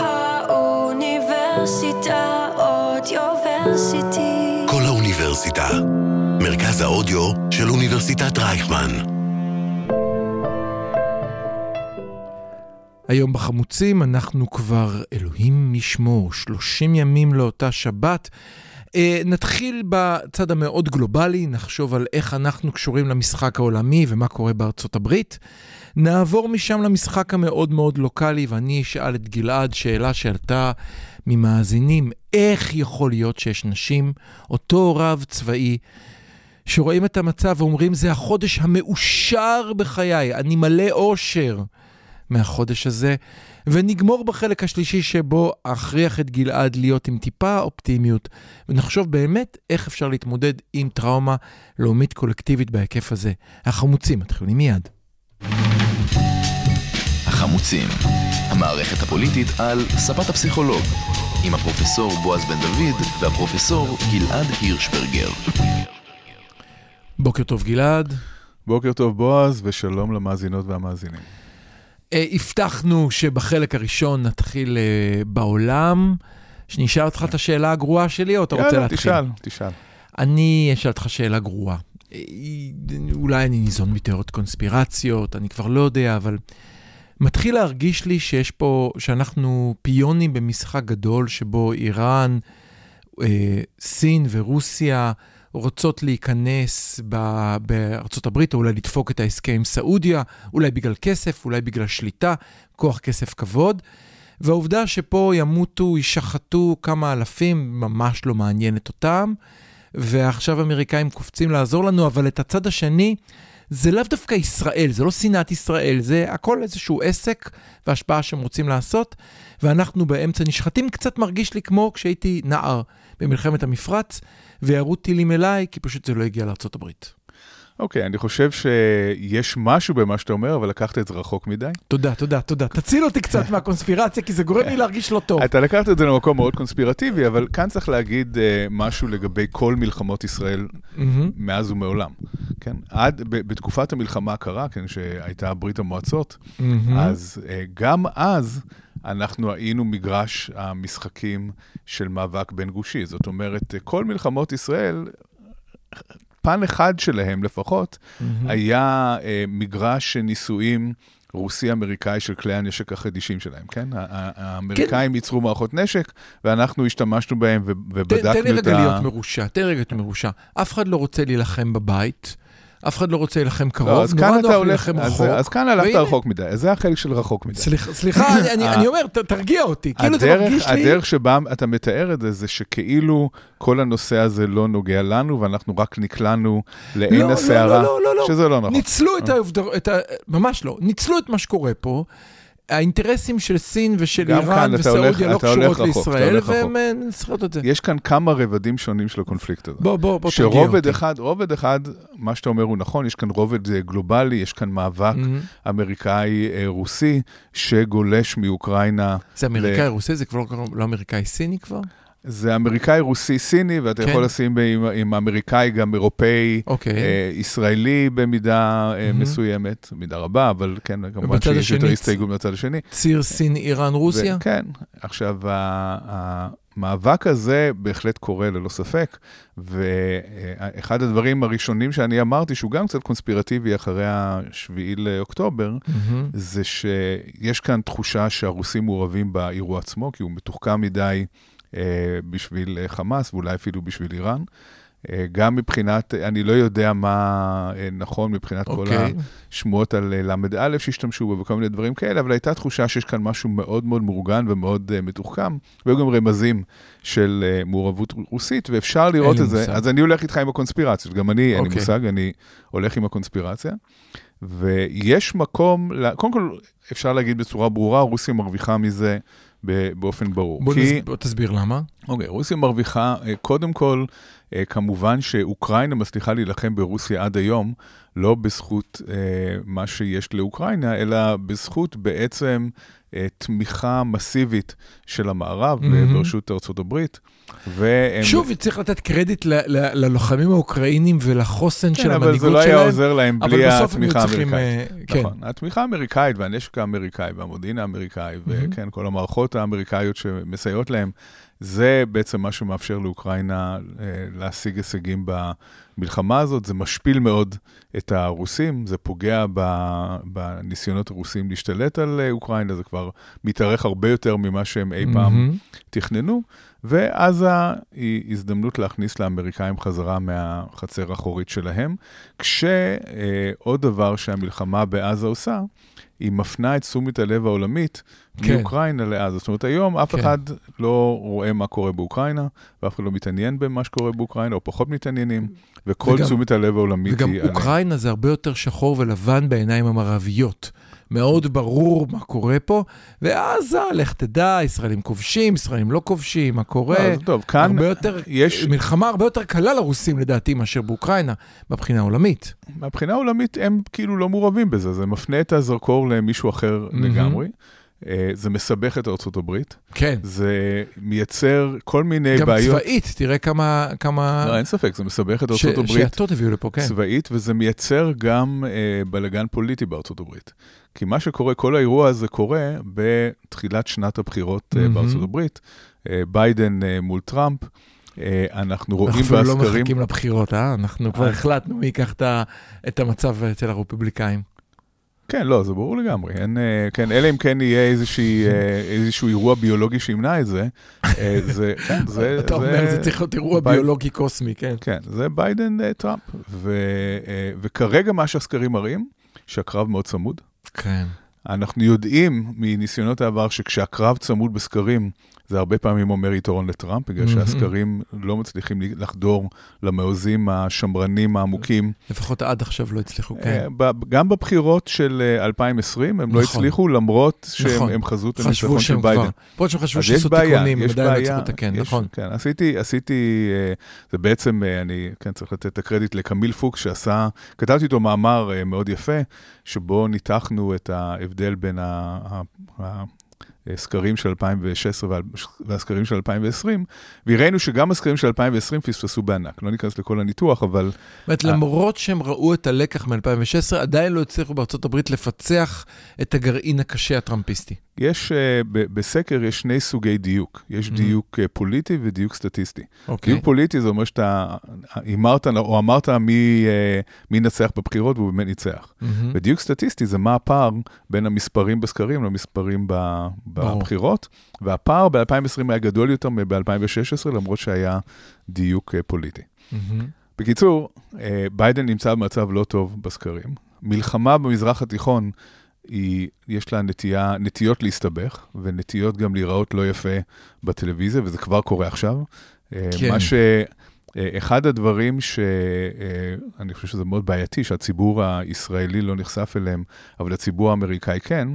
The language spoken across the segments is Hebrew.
האוניברסיטה אודיוורסיטי. כל האוניברסיטה. מרכז האודיו של אוניברסיטת רייכמן. היום בחמוצים אנחנו כבר, אלוהים ישמור, 30 ימים לאותה שבת. אה, נתחיל בצד המאוד גלובלי, נחשוב על איך אנחנו קשורים למשחק העולמי ומה קורה בארצות הברית. נעבור משם למשחק המאוד מאוד לוקאלי, ואני אשאל את גלעד שאלה שעלתה ממאזינים, איך יכול להיות שיש נשים, אותו רב צבאי, שרואים את המצב ואומרים, זה החודש המאושר בחיי, אני מלא אושר מהחודש הזה, ונגמור בחלק השלישי שבו אכריח את גלעד להיות עם טיפה אופטימיות, ונחשוב באמת איך אפשר להתמודד עם טראומה לאומית קולקטיבית בהיקף הזה. החמוצים מתחילים מיד. החמוצים, המערכת הפוליטית על ספת הפסיכולוג, עם הפרופסור בועז בן דוד והפרופסור גלעד הירשברגר. בוקר טוב גלעד. בוקר טוב בועז, ושלום למאזינות והמאזינים. אה, הבטחנו שבחלק הראשון נתחיל אה, בעולם. שנשאל אותך את השאלה הגרועה שלי, או אתה רוצה יאללה, להתחיל? תשאל, תשאל. אני אשאל אותך שאלה גרועה. אה, אולי אני ניזון מתיאוריות קונספירציות, אני כבר לא יודע, אבל מתחיל להרגיש לי שיש פה, שאנחנו פיונים במשחק גדול שבו איראן, אה, סין ורוסיה רוצות להיכנס ב- בארצות הברית, או אולי לדפוק את ההסכם עם סעודיה, אולי בגלל כסף, אולי בגלל שליטה, כוח כסף כבוד. והעובדה שפה ימותו, יישחטו כמה אלפים, ממש לא מעניינת אותם. ועכשיו האמריקאים קופצים לעזור לנו, אבל את הצד השני, זה לאו דווקא ישראל, זה לא שנאת ישראל, זה הכל איזשהו עסק והשפעה שהם רוצים לעשות, ואנחנו באמצע נשחטים. קצת מרגיש לי כמו כשהייתי נער במלחמת המפרץ, וירו טילים אליי, כי פשוט זה לא הגיע לארה"ב. אוקיי, אני חושב שיש משהו במה שאתה אומר, אבל לקחת את זה רחוק מדי. תודה, תודה, תודה. תציל אותי קצת מהקונספירציה, כי זה גורם לי להרגיש לא טוב. אתה לקחת את זה למקום מאוד קונספירטיבי, אבל כאן צריך להגיד uh, משהו לגבי כל מלחמות ישראל מהמם. מאז ומעולם. כן, עד, ב- בתקופת המלחמה הקרה, כן, שהייתה ברית המועצות, מהמם. אז uh, גם אז אנחנו היינו מגרש המשחקים של מאבק בין גושי. זאת אומרת, uh, כל מלחמות ישראל, פן אחד שלהם לפחות, מהמם. היה אה, מגרש ניסויים רוסי-אמריקאי של כלי הנשק החדישים שלהם, כן? ה- ה- האמריקאים ייצרו מערכות נשק, ואנחנו השתמשנו בהם ו- תן, ובדקנו תן לי את רגע ה... להיות מרושע, תן לי רגע להיות מרושע. אף אחד לא רוצה להילחם בבית, אף אחד לא רוצה להילחם קרוב, לא, אז כאן אתה הולך, אז, רחוק. אז כאן הלכת והנה- רחוק מדי, זה החלק של רחוק מדי. סליחה, סליחה, אני- אני- אני אומר, ת- תרגיע אותי, כאילו זה הדרך, מרגיש לי... הדרך שבה אתה מתאר את זה, זה שכאילו כל הנושא הזה לא נוגע לנו, ואנחנו רק נקלענו לעין לא, לא, הסערה, לא, לא, לא. שזה לא נכון. ניצלו את העובדות, את ה- ממש לא, ניצלו את מה שקורה פה. האינטרסים של סין ושל איראן וסעודיה לא קשורות רחוק, אתה לישראל, הולך רחוק. והן אה, נסחרות את זה. יש כאן כמה רבדים שונים של הקונפליקט הזה. בוא, בוא, בוא תרגיע אותי. שרובד אחד, רובד אחד, מה שאתה אומר הוא נכון, יש כאן רובד אה, גלובלי, יש כאן מאבק מהמם. אמריקאי-רוסי שגולש מאוקראינה. זה אמריקאי רוסי, זה כבר לא- לא אמריקאי סיני כבר? זה אמריקאי-רוסי-סיני, ואתה כן. יכול לשים עם, עם אמריקאי גם אירופאי, אוקיי. אה, ישראלי במידה אה, מהמם. מסוימת, במידה רבה, אבל כן, כמובן שיש יותר הסתייגות מהצד השני. ציר סין, איראן, רוסיה? ו- כן. עכשיו, המאבק הזה בהחלט קורה ללא ספק, ואחד הדברים הראשונים שאני אמרתי, שהוא גם קצת קונספירטיבי אחרי השביעי לאוקטובר, מהמם. זה שיש כאן תחושה שהרוסים מעורבים באירוע עצמו, כי הוא מתוחכם מדי בשביל אה, חמאס, ואולי אפילו בשביל איראן. אה, גם מבחינת, אני לא יודע מה אה, נכון מבחינת כל אוקיי. השמועות על אה, ל"א שהשתמשו בו וכל מיני דברים כאלה, אבל הייתה תחושה שיש כאן משהו מאוד מאוד מאורגן ומאוד אה, מתוחכם, והיו גם רמזים של אה, מעורבות רוסית, ואפשר לראות את זה. מושג. אז אני הולך איתך עם הקונספירציות, גם אני, אין לי אוקיי. מושג, אני הולך עם הקונספירציה. ויש מקום, ל- קודם כל, אפשר להגיד בצורה ברורה, רוסיה מרוויחה מזה באופן ברור. בוא כי, נסב- בוא תסביר למה. אוקיי, רוסיה מרוויחה, אה, קודם כל, אה, כמובן שאוקראינה מצליחה להילחם ברוסיה עד היום, לא בזכות אה, מה שיש לאוקראינה, אלא בזכות בעצם אה, תמיכה מסיבית של המערב mm-hmm. בראשות ארצות הברית. והם... שוב, צריך לתת קרדיט ל- ל- ללוחמים האוקראינים ולחוסן כן, של המנהיגות שלהם. כן, אבל זה לא היה עוזר להם בלי התמיכה האמריקאית. Uh, נכון, כן. התמיכה האמריקאית והנשק האמריקאי והמודיעין האמריקאי, mm-hmm. וכן, כל המערכות האמריקאיות שמסייעות להם, זה בעצם מה שמאפשר לאוקראינה uh, להשיג הישגים במלחמה הזאת. זה משפיל מאוד את הרוסים, זה פוגע בניסיונות הרוסים להשתלט על אה, אוקראינה, זה כבר מתארך הרבה יותר ממה שהם אי פעם mm-hmm. תכננו. ועזה היא הזדמנות להכניס לאמריקאים חזרה מהחצר האחורית שלהם, כשעוד דבר שהמלחמה בעזה עושה, היא מפנה את תשומת הלב העולמית כן. מאוקראינה לעזה. זאת אומרת, היום אף כן. אחד לא רואה מה קורה באוקראינה, ואף אחד לא מתעניין במה שקורה באוקראינה, או פחות מתעניינים, וכל תשומת הלב העולמית וגם היא... וגם אוקראינה עליהם. זה הרבה יותר שחור ולבן בעיניים המערביות. מאוד ברור מה קורה פה, ואז לך תדע, ישראלים כובשים, ישראלים לא כובשים, מה קורה. לא, טוב, כאן הרבה יותר, יש... מלחמה הרבה יותר קלה לרוסים לדעתי מאשר באוקראינה, מבחינה עולמית. מבחינה עולמית הם כאילו לא מעורבים בזה, זה מפנה את הזרקור למישהו אחר mm-hmm. לגמרי. אה, זה מסבך את הברית. כן. זה מייצר כל מיני גם בעיות. גם צבאית, תראה כמה... כמה... לא, אין ספק, זה מסבך את ארצות ש... הברית. שיעטות הביאו לפה, כן. צבאית, וזה מייצר גם אה, בלגן פוליטי הברית. כי מה שקורה, כל האירוע הזה קורה בתחילת שנת הבחירות mm-hmm. בארצות הברית. אה, ביידן אה, מול טראמפ. אה, אנחנו רואים בהסקרים... אנחנו לא מחכים לבחירות, אה? אנחנו כבר החלטנו מי ייקח את המצב אצל הרפובליקאים. כן, לא, זה ברור לגמרי. אין, כן, אלא אם כן יהיה איזושהי, איזשהו אירוע ביולוגי שימנע את זה. זה, כן, זה... אתה אומר, זה צריך להיות אירוע ביולוגי קוסמי, כן. כן, זה ביידן טראמפ. וכרגע מה שהסקרים מראים, שהקרב מאוד צמוד. כן. אנחנו יודעים מניסיונות העבר שכשהקרב צמוד בסקרים, זה הרבה פעמים אומר יתרון לטראמפ, בגלל שהסקרים לא מצליחים לחדור למעוזים השמרנים העמוקים. לפחות עד עכשיו לא הצליחו, כן. אה, גם בבחירות של 2020 אה, הם לא נכון. הצליחו, למרות שהם נכון. חזו את הניצחון של ביידן. למרות שהם חשבו שעשו תיקונים, הם עדיין לא הצליחו לתקן, נכון. כן, עשיתי, עשיתי, אה, זה בעצם, אני כן צריך לתת את הקרדיט לקמיל פוקס שעשה, כתבתי איתו מאמר מאוד יפה, שבו ניתחנו את ההבדל בין הסקרים של 2016 והסקרים של 2020, והראינו שגם הסקרים של 2020 פספסו בענק. לא ניכנס לכל הניתוח, אבל... זאת אומרת, למרות שהם ראו את הלקח מ-2016, עדיין לא הצליחו בארצות הברית לפצח את הגרעין הקשה הטראמפיסטי. יש, uh, בסקר יש שני סוגי דיוק. יש mm-hmm. דיוק uh, פוליטי ודיוק סטטיסטי. Okay. אוקיי. דיוק פוליטי זה אומר שאתה הימרת או אמרת מי, מי נצח בבחירות והוא באמת ניצח. Mm-hmm. ודיוק סטטיסטי זה מה הפער בין המספרים בסקרים למספרים ב, בבחירות, והפער ב-2020 היה גדול יותר מב-2016, למרות שהיה דיוק פוליטי. Mm-hmm. בקיצור, ביידן נמצא במצב לא טוב בסקרים. מלחמה במזרח התיכון היא, יש לה נטייה, נטיות להסתבך, ונטיות גם להיראות לא יפה בטלוויזיה, וזה כבר קורה עכשיו. אה, כן. מה ש... אה, אחד הדברים שאני אה, חושב שזה מאוד בעייתי, שהציבור הישראלי לא נחשף אליהם, אבל הציבור האמריקאי כן,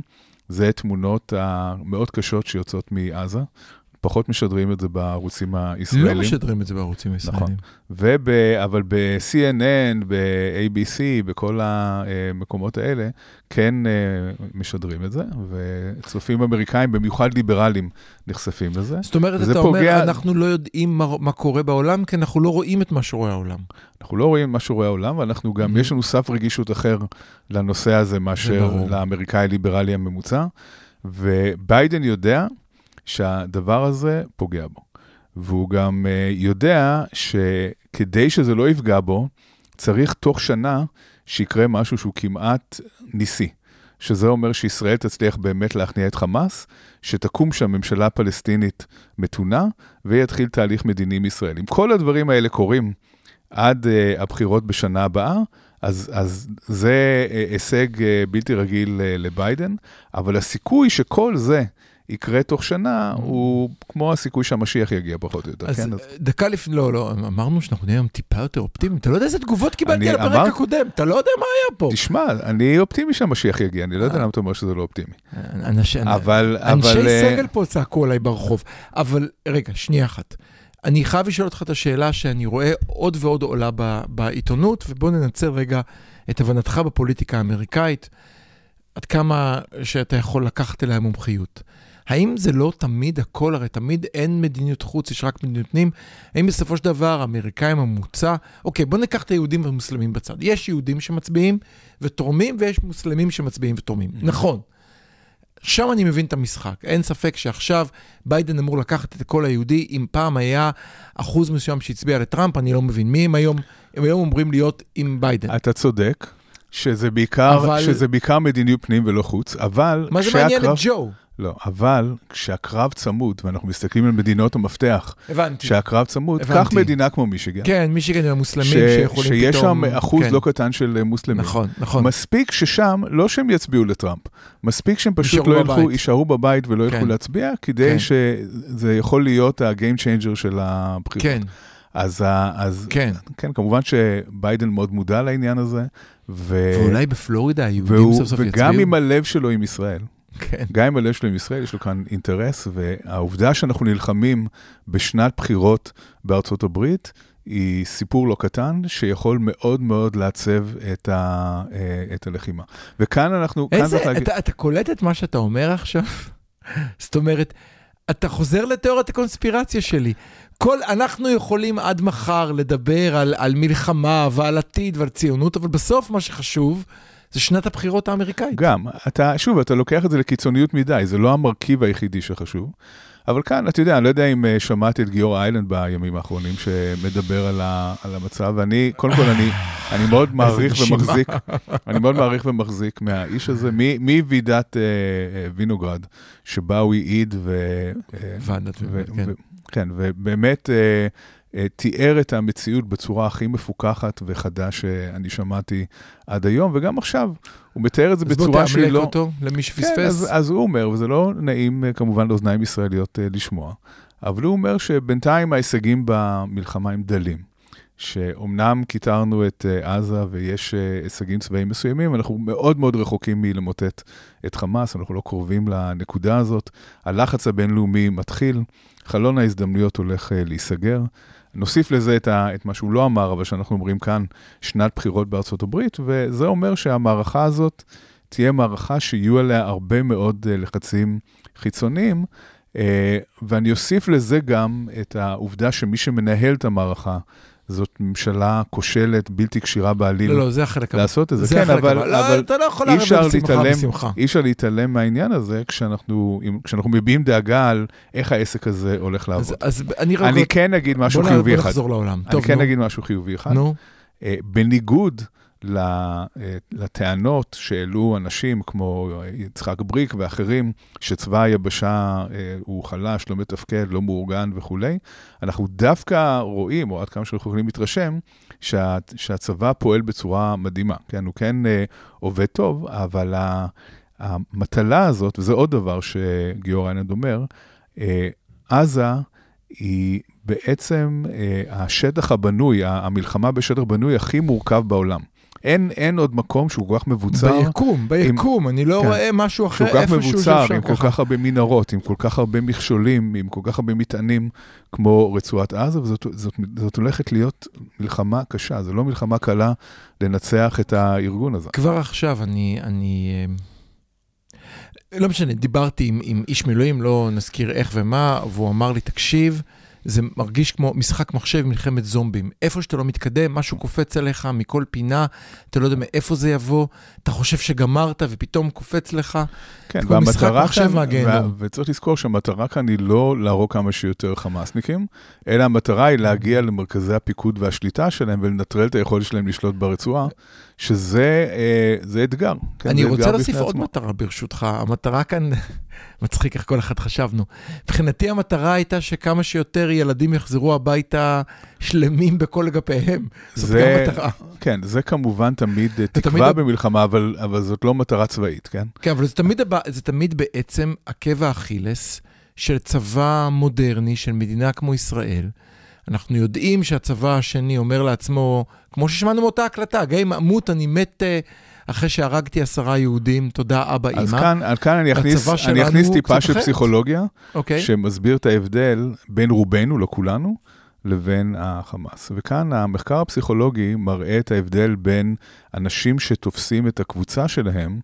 זה תמונות המאוד קשות שיוצאות מעזה. פחות משדרים את זה בערוצים הישראלים. לא משדרים את זה בערוצים הישראלים. נכון. וב, אבל ב-CNN, ב-ABC, בכל המקומות האלה, כן אה, משדרים את זה, וצופים אמריקאים, במיוחד ליברלים, נחשפים לזה. זאת אומרת, אתה פוגע... אומר, אנחנו לא יודעים מה, מה קורה בעולם, כי אנחנו לא רואים את מה שרואה העולם. אנחנו לא רואים מה שרואה העולם, ואנחנו גם, mm-hmm. יש לנו סף רגישות אחר לנושא הזה מאשר לאמריקאי ליברלי הממוצע. וביידן יודע שהדבר הזה פוגע בו. והוא גם uh, יודע שכדי שזה לא יפגע בו, צריך תוך שנה שיקרה משהו שהוא כמעט ניסי. שזה אומר שישראל תצליח באמת להכניע את חמאס, שתקום שם ממשלה פלסטינית מתונה, ויתחיל תהליך מדיני עם ישראל. אם כל הדברים האלה קורים עד uh, הבחירות בשנה הבאה, אז, אז זה uh, הישג בלתי רגיל לביידן, אבל הסיכוי שכל זה יקרה תוך שנה, הוא כמו הסיכוי שהמשיח יגיע פחות או יותר, אז כן? אז דקה לפני, לא, לא, אמרנו שאנחנו נהיה היום טיפה יותר אופטימיים, אתה לא יודע איזה תגובות קיבלתי על הפרק אמר... הקודם, אתה לא יודע מה היה פה. תשמע, אני אופטימי שהמשיח יגיע, אני לא יודע אה. למה אתה אומר שזה לא אופטימי. אנשי, אבל, אנשי אבל... סגל פה צעקו עליי ברחוב, אבל רגע, שנייה אחת. אני חייב לשאול אותך את השאלה שאני רואה עוד ועוד עולה ב, בעיתונות, ובוא ננצל רגע את הבנתך בפוליטיקה האמריקאית, עד כמה שאתה יכול לקחת אליה מומחיות. האם זה לא תמיד הכל, הרי תמיד אין מדיניות חוץ, יש רק מדיניות פנים, האם בסופו של דבר האמריקאים הממוצע, אוקיי, בוא ניקח את היהודים והמוסלמים בצד. יש יהודים שמצביעים ותורמים, ויש מוסלמים שמצביעים ותורמים. Mm-hmm. נכון. שם אני מבין את המשחק. אין ספק שעכשיו ביידן אמור לקחת את כל היהודי. אם פעם היה אחוז מסוים שהצביע לטראמפ, אני לא מבין מי הם היום. הם היום אומרים להיות עם ביידן. אתה צודק, שזה בעיקר, אבל... שזה בעיקר מדיניות פנים ולא חוץ, אבל... מה זה מעניין את ג'ו? לא, אבל כשהקרב צמוד, ואנחנו מסתכלים על מדינות המפתח, הבנתי. כשהקרב צמוד, הבנתי. קח מדינה כמו מישיגן. כן, מישיגן עם המוסלמים ש... שיכולים שיש פתאום... שיש שם אחוז כן. לא קטן של אה, מוסלמים. נכון, נכון. מספיק ששם, לא שהם יצביעו לטראמפ, מספיק שהם פשוט לא ילכו, יישארו בבית ולא ילכו כן. להצביע, כדי כן. שזה יכול להיות ה-game changer של הבחירות. כן. אז, אז כן. כן, כמובן שביידן מאוד מודע לעניין הזה. ו... ואולי בפלורידה היהודים סוף סוף יצביעו. וגם עם הלב שלו עם ישראל. כן. גם אם הלב שלו עם ישראל, יש לו כאן אינטרס, והעובדה שאנחנו נלחמים בשנת בחירות בארצות הברית, היא סיפור לא קטן, שיכול מאוד מאוד לעצב את, ה, אה, את הלחימה. וכאן אנחנו... איזה, אתה, להגיד... אתה קולט את מה שאתה אומר עכשיו? זאת אומרת, אתה חוזר לתיאוריית הקונספירציה שלי. כל, אנחנו יכולים עד מחר לדבר על, על מלחמה ועל עתיד ועל ציונות, אבל בסוף מה שחשוב... זה שנת הבחירות האמריקאית. גם, אתה, שוב, אתה לוקח את זה לקיצוניות מדי, זה לא המרכיב היחידי שחשוב. אבל כאן, אתה יודע, אני לא יודע אם uh, שמעתי את גיורא איילנד בימים האחרונים, שמדבר על, ה, על המצב, ואני, קודם כל, אני, אני מאוד מעריך ומחזיק, אני מאוד מעריך ומחזיק מהאיש הזה, מוועידת uh, uh, וינוגרד, שבה הוא העיד, ו... ועדת וינוגרד, כן. כן, ובאמת... אה, תיאר את המציאות בצורה הכי מפוקחת וחדה שאני שמעתי עד היום, וגם עכשיו, הוא מתאר את זה בצורה שהיא לא... אז בוא תאמלק אותו למי שפספס. כן, אז, אז הוא אומר, וזה לא נעים אה, כמובן לאוזניים ישראליות אה, לשמוע, אבל הוא אומר שבינתיים ההישגים במלחמה הם דלים. שאומנם כיתרנו את עזה ויש הישגים צבאיים מסוימים, אנחנו מאוד מאוד רחוקים מלמוטט את חמאס, אנחנו לא קרובים לנקודה הזאת. הלחץ הבינלאומי מתחיל, חלון ההזדמנויות הולך להיסגר. נוסיף לזה את, ה, את מה שהוא לא אמר, אבל שאנחנו אומרים כאן, שנת בחירות בארצות הברית, וזה אומר שהמערכה הזאת תהיה מערכה שיהיו עליה הרבה מאוד אה, לחצים חיצוניים, אה, ואני אוסיף לזה גם את העובדה שמי שמנהל את המערכה, זאת ממשלה כושלת, בלתי כשירה בעליל. לא, לא, זה החלק הבא. לעשות את זה, זה כן, אבל, אבל, לא, אתה לא יכול לערב בשמחה בשמחה. אי אפשר להתעלם מהעניין הזה כשאנחנו, כשאנחנו מביעים דאגה על איך העסק הזה הולך לעבוד. אז, אז אני, רק... אני כן אגיד משהו חיובי אחד. בוא נחזור לעולם. אני כן אגיד משהו חיובי אחד. נו. אה, בניגוד לטענות שהעלו אנשים כמו יצחק בריק ואחרים, שצבא היבשה אה, הוא חלש, לא מתפקד, לא מאורגן וכולי, אנחנו דווקא רואים, או עד כמה שאנחנו יכולים להתרשם, שה, שהצבא פועל בצורה מדהימה. כן, הוא כן אה, עובד טוב, אבל המטלה הזאת, וזה עוד דבר שגיאור איינד אומר, עזה היא בעצם השטח הבנוי, המלחמה בשטח בנוי הכי מורכב בעולם. אין, אין עוד מקום שהוא כל כך מבוצר. ביקום, ביקום, עם, אני לא כן, רואה משהו אחר איפשהו שאפשר ככה. שהוא כל כך מבוצר, עם כל כך הרבה מנהרות, עם כל כך הרבה מכשולים, עם כל כך הרבה מטענים, כמו רצועת עזה, וזאת זאת, זאת, זאת הולכת להיות מלחמה קשה, זו לא מלחמה קלה לנצח את הארגון הזה. כבר עכשיו אני... אני... אה, לא משנה, דיברתי עם, עם איש מילואים, לא נזכיר איך ומה, והוא אמר לי, תקשיב, זה מרגיש כמו משחק מחשב, מלחמת זומבים. איפה שאתה לא מתקדם, משהו קופץ עליך מכל פינה, אתה לא יודע מאיפה זה יבוא, אתה חושב שגמרת ופתאום קופץ לך. כן, והמטרה כאן, ו- וצריך לזכור שהמטרה כאן היא לא להרוג כמה שיותר חמאסניקים, אלא המטרה היא להגיע למרכזי הפיקוד והשליטה שלהם ולנטרל את היכולת שלהם לשלוט ברצועה, שזה אה, אתגר. כן, אני רוצה להוסיף עוד מטרה ברשותך. המטרה כאן, מצחיק איך כל אחד חשבנו. מבחינתי המטרה הייתה שכמה שיותר ילדים יחזרו הביתה שלמים בכל אגפיהם. זאת גם מטרה. כן, זה כמובן תמיד תקווה במלחמה, אבל, אבל זאת לא מטרה צבאית, כן? כן, אבל זה תמיד, זה תמיד בעצם עקב האכילס של צבא מודרני, של מדינה כמו ישראל. אנחנו יודעים שהצבא השני אומר לעצמו, כמו ששמענו מאותה הקלטה, גם אם אמות אני מת, אה, אחרי שהרגתי עשרה יהודים, תודה אבא, אז אמא. כאן, כאן אני אכניס, אני אכניס טיפה של אחרת. פסיכולוגיה, אוקיי? שמסביר את ההבדל בין רובנו, לא כולנו, לבין החמאס. וכאן המחקר הפסיכולוגי מראה את ההבדל בין אנשים שתופסים את הקבוצה שלהם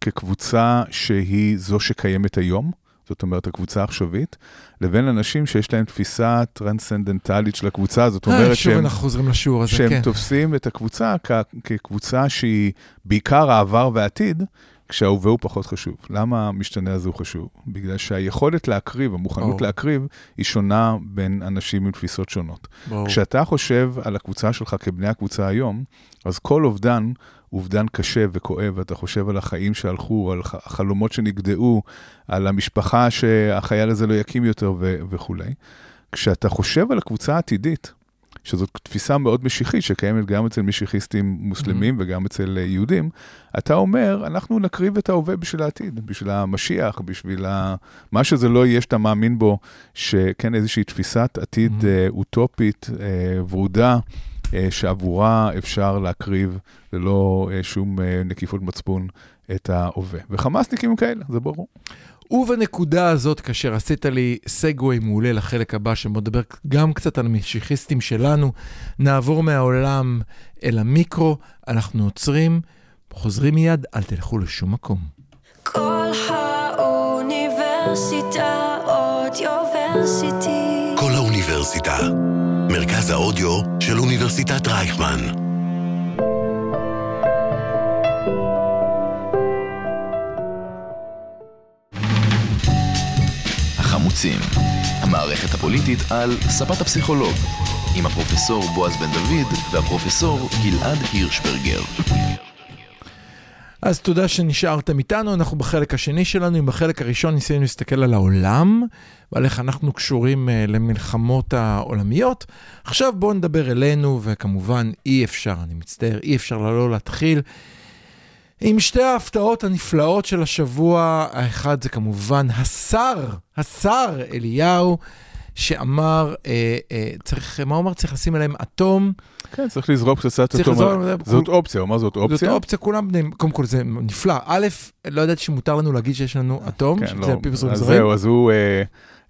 כקבוצה שהיא זו שקיימת היום, זאת אומרת, הקבוצה העכשווית, לבין אנשים שיש להם תפיסה טרנסצנדנטלית של הקבוצה, זאת אה, אומרת שוב שהם... אנחנו חוזרים לשיעור הזה, שהם כן. תופסים את הקבוצה כ- כקבוצה שהיא בעיקר העבר והעתיד, כשההווה הוא פחות חשוב. למה המשתנה הזה הוא חשוב? בגלל שהיכולת להקריב, המוכנות ברור. להקריב, היא שונה בין אנשים עם תפיסות שונות. ברור. כשאתה חושב על הקבוצה שלך כבני הקבוצה היום, אז כל אובדן אובדן קשה וכואב, אתה חושב על החיים שהלכו, על החלומות שנגדעו, על המשפחה שהחייל הזה לא יקים יותר ו- וכולי. כשאתה חושב על הקבוצה העתידית, שזאת תפיסה מאוד משיחית, שקיימת גם אצל משיחיסטים מוסלמים Mm-hmm. וגם אצל אה, יהודים, אתה אומר, אנחנו נקריב את ההווה בשביל העתיד, בשביל המשיח, בשביל ה... מה שזה לא יהיה שאתה מאמין בו, שכן, איזושהי תפיסת עתיד Mhm. אה, אוטופית, אה, ורודה, אה, שעבורה אפשר להקריב ללא אה, שום נקיפות מצפון את ההווה. וחמאסניקים כאלה, זה ברור. ובנקודה הזאת, כאשר עשית לי סגווי מעולה לחלק הבא, שמדבר גם קצת על המשיחיסטים שלנו, נעבור מהעולם אל המיקרו, אנחנו עוצרים, חוזרים מיד, אל תלכו לשום מקום. כל האוניברסיטה אודיוורסיטי. כל האוניברסיטה. מרכז האודיו של אוניברסיטת רייכמן. החמוצים, המערכת הפוליטית על ספת הפסיכולוג, עם הפרופסור בועז בן דוד והפרופסור גלעד הירשברגר. אז תודה שנשארתם איתנו, אנחנו בחלק השני שלנו, אם בחלק הראשון ניסינו להסתכל על העולם, ועל איך אנחנו קשורים uh, למלחמות העולמיות. עכשיו בואו נדבר אלינו, וכמובן אי אפשר, אני מצטער, אי אפשר לא להתחיל עם שתי ההפתעות הנפלאות של השבוע. האחד זה כמובן השר, השר אליהו, שאמר, אה, אה, צריך, מה הוא אמר? צריך לשים עליהם אטום. כן, צריך לזרוק פצצת אטום. זאת אופציה, הוא אמר זאת זאת אופציה. אופציה, כולם בני, קודם כל זה נפלא. א', לא ידעתי שמותר לנו להגיד שיש לנו אטום, כן, שזה לא, על פי אז זרים. זהו, אז הוא אה,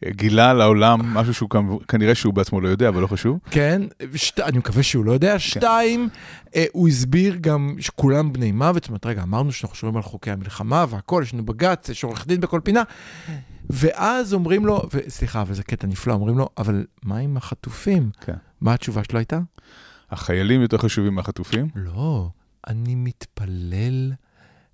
גילה לעולם משהו שהוא כנראה שהוא בעצמו לא יודע, אבל לא חשוב. כן, שת, אני מקווה שהוא לא יודע. שתיים, אה, הוא הסביר גם שכולם בני מוות, זאת אומרת, רגע, אמרנו שאנחנו שומרים על חוקי המלחמה והכל, יש לנו בג"ץ, יש עורך דין בכל פינה. ואז אומרים לו, ו- סליחה, וזה קטע נפלא, אומרים לו, אבל מה עם החטופים? כן. מה התשובה שלו הייתה? החיילים יותר חשובים מהחטופים? לא, אני מתפלל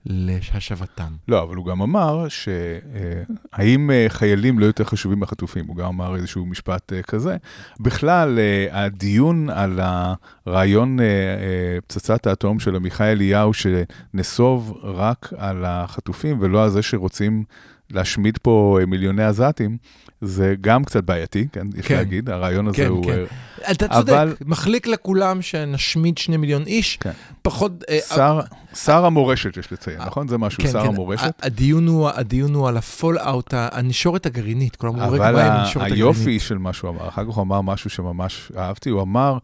להשבתם. לא, אבל הוא גם אמר שהאם חיילים לא יותר חשובים מהחטופים? הוא גם אמר איזשהו משפט אה, כזה. בכלל, אה, הדיון על הרעיון אה, אה, פצצת האטום של עמיחי אליהו, שנסוב רק על החטופים ולא על זה שרוצים להשמיד פה אה, מיליוני עזתים, זה גם קצת בעייתי, כן, יש כן. להגיד, הרעיון הזה כן, הוא... כן. אה, אתה אבל- צודק, מחליק לכולם שנשמיד שני מיליון איש, כן. פחות... אה, שר, שר המורשת, יש לציין, נכון? זה משהו, כן, שר כן, המורשת. הדיון הוא, הדיון הוא על ה fallout, הנשורת הגרעינית. כולם אומרים, אבל מה עם הנשורת היופי הגרעינית? של מה שהוא אמר, אחר כך הוא אמר משהו שממש אהבתי, הוא אמר,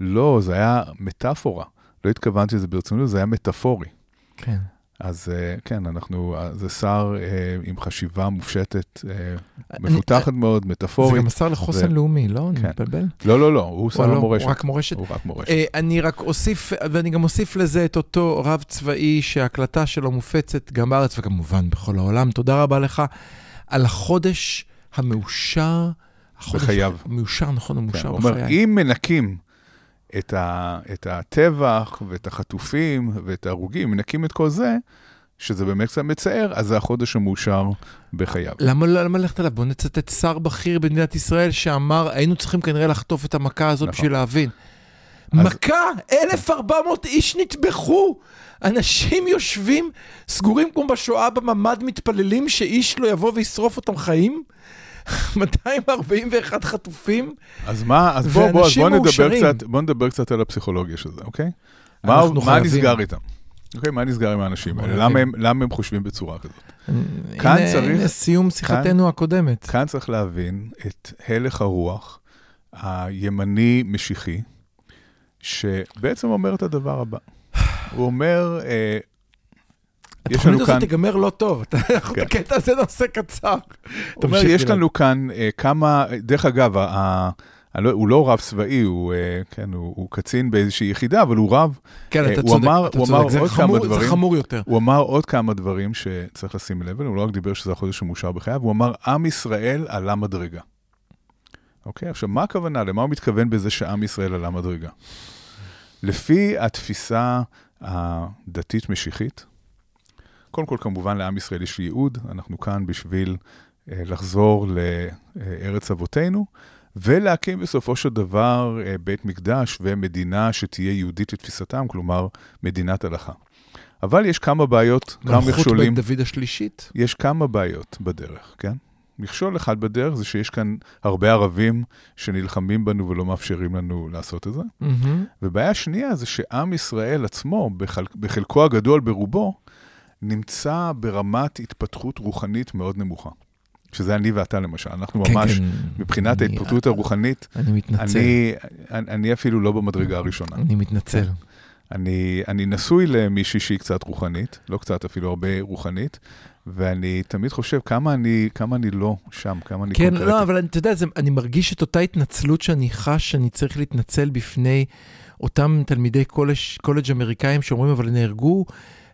לא, זה היה מטאפורה. לא התכוונתי לזה ברצינות, זה היה מטאפורי. כן. אז אה, כן, אנחנו, אה, זה שר אה, עם חשיבה מופשטת, מפותחת מאוד, זה מטאפורית. גם השר לחוסן זה- לאומי, לא? אני כן. מתבלבל? לא, לא, לא, הוא שר או לא. הוא רק מורשת? הוא רק מורשת. אני רק אוסיף, ואני גם אוסיף לזה את אותו רב צבאי שההקלטה שלו מופצת גם בארץ וכמובן בכל העולם. תודה רבה לך על החודש המאושר. בחייו. המאושר, נכון, כן, המאושר הוא אומר. אם מנקים את, ה, את הטבח ואת החטופים ואת ההרוגים, מנקים את כל זה, שזה באמת קצת מצער, אז זה החודש המאושר בחייו. למה למה ללכת עליו? בוא נצטט שר בכיר במדינת ישראל שאמר, היינו צריכים כנראה לחטוף את המכה הזאת נכון. בשביל להבין. אז- מכה, 1,400 איש נטבחו. אנשים יושבים סגורים כמו בשואה בממ"ד, מתפללים שאיש לא יבוא וישרוף אותם חיים? 241 חטופים? אז מה, אז בוא, בוא, אז בוא נדבר. קצת, בוא נדבר קצת על הפסיכולוגיה של זה, אוקיי? מה, מה. נסגר איתם? אוקיי, מה נסגר עם האנשים האלה? חייבים. למה הם, למה הם חושבים בצורה כזאת? כאן הנה, צריך- הנה סיום שיחתנו הקודמת. כאן צריך להבין את הלך הרוח הימני-משיחי, שבעצם אומר את הדבר הבא. הוא אומר, אה, יש התוכנית לנו הזאת כאן, תיגמר לא טוב, כן. הקטע הזה נושא קצר. אתה אומר, תמשיך, יש. לנו כאן אה, כמה, דרך אגב, לא- הוא לא רב צבאי, הוא, אה, כן, הוא, הוא קצין באיזושהי יחידה, אבל הוא רב. כן, אה, אתה צודק, אמר- אתה הוא צודק, אמר זה עוד חמור- כמה זה. חמור יותר. הוא אמר עוד כמה דברים שצריך לשים לב אליהם, הוא לא רק דיבר שזה החודש המאושר בחייו, הוא אמר, עם ישראל עלה מדרגה. אוקיי, עכשיו, מה הכוונה? למה הוא מתכוון בזה שעם ישראל עלה מדרגה? לפי התפיסה הדתית-משיחית, קודם כל, כמובן, לעם ישראל יש ייעוד, אנחנו כאן בשביל אה, לחזור לארץ אבותינו, ולהקים בסופו של דבר אה, בית מקדש ומדינה שתהיה יהודית לתפיסתם, כלומר, מדינת הלכה. אבל יש כמה בעיות, כמה מלכות מכשולים. בית דוד השלישית. יש כמה בעיות בדרך, כן? מכשול אחד בדרך זה שיש כאן הרבה ערבים שנלחמים בנו ולא מאפשרים לנו לעשות את זה. מהמם. ובעיה שנייה זה שעם ישראל עצמו, בחל... בחלקו הגדול, ברובו, נמצא ברמת התפתחות רוחנית מאוד נמוכה. שזה אני ואתה למשל, אנחנו כן, ממש, כן. מבחינת אני- ההתפתחות הרוחנית, אני מתנצל. אני, אני, אני אפילו לא במדרגה הראשונה. אני מתנצל. אני, אני נשוי למישהי שהיא קצת רוחנית, לא קצת, אפילו הרבה רוחנית, ואני תמיד חושב כמה אני, כמה אני לא שם, כמה אני כן, קונקרטי. לא, אבל אתה יודע, זה- אני מרגיש את אותה התנצלות שאני חש שאני צריך להתנצל בפני אותם תלמידי קולג' קולג' אמריקאים שאומרים, אבל נהרגו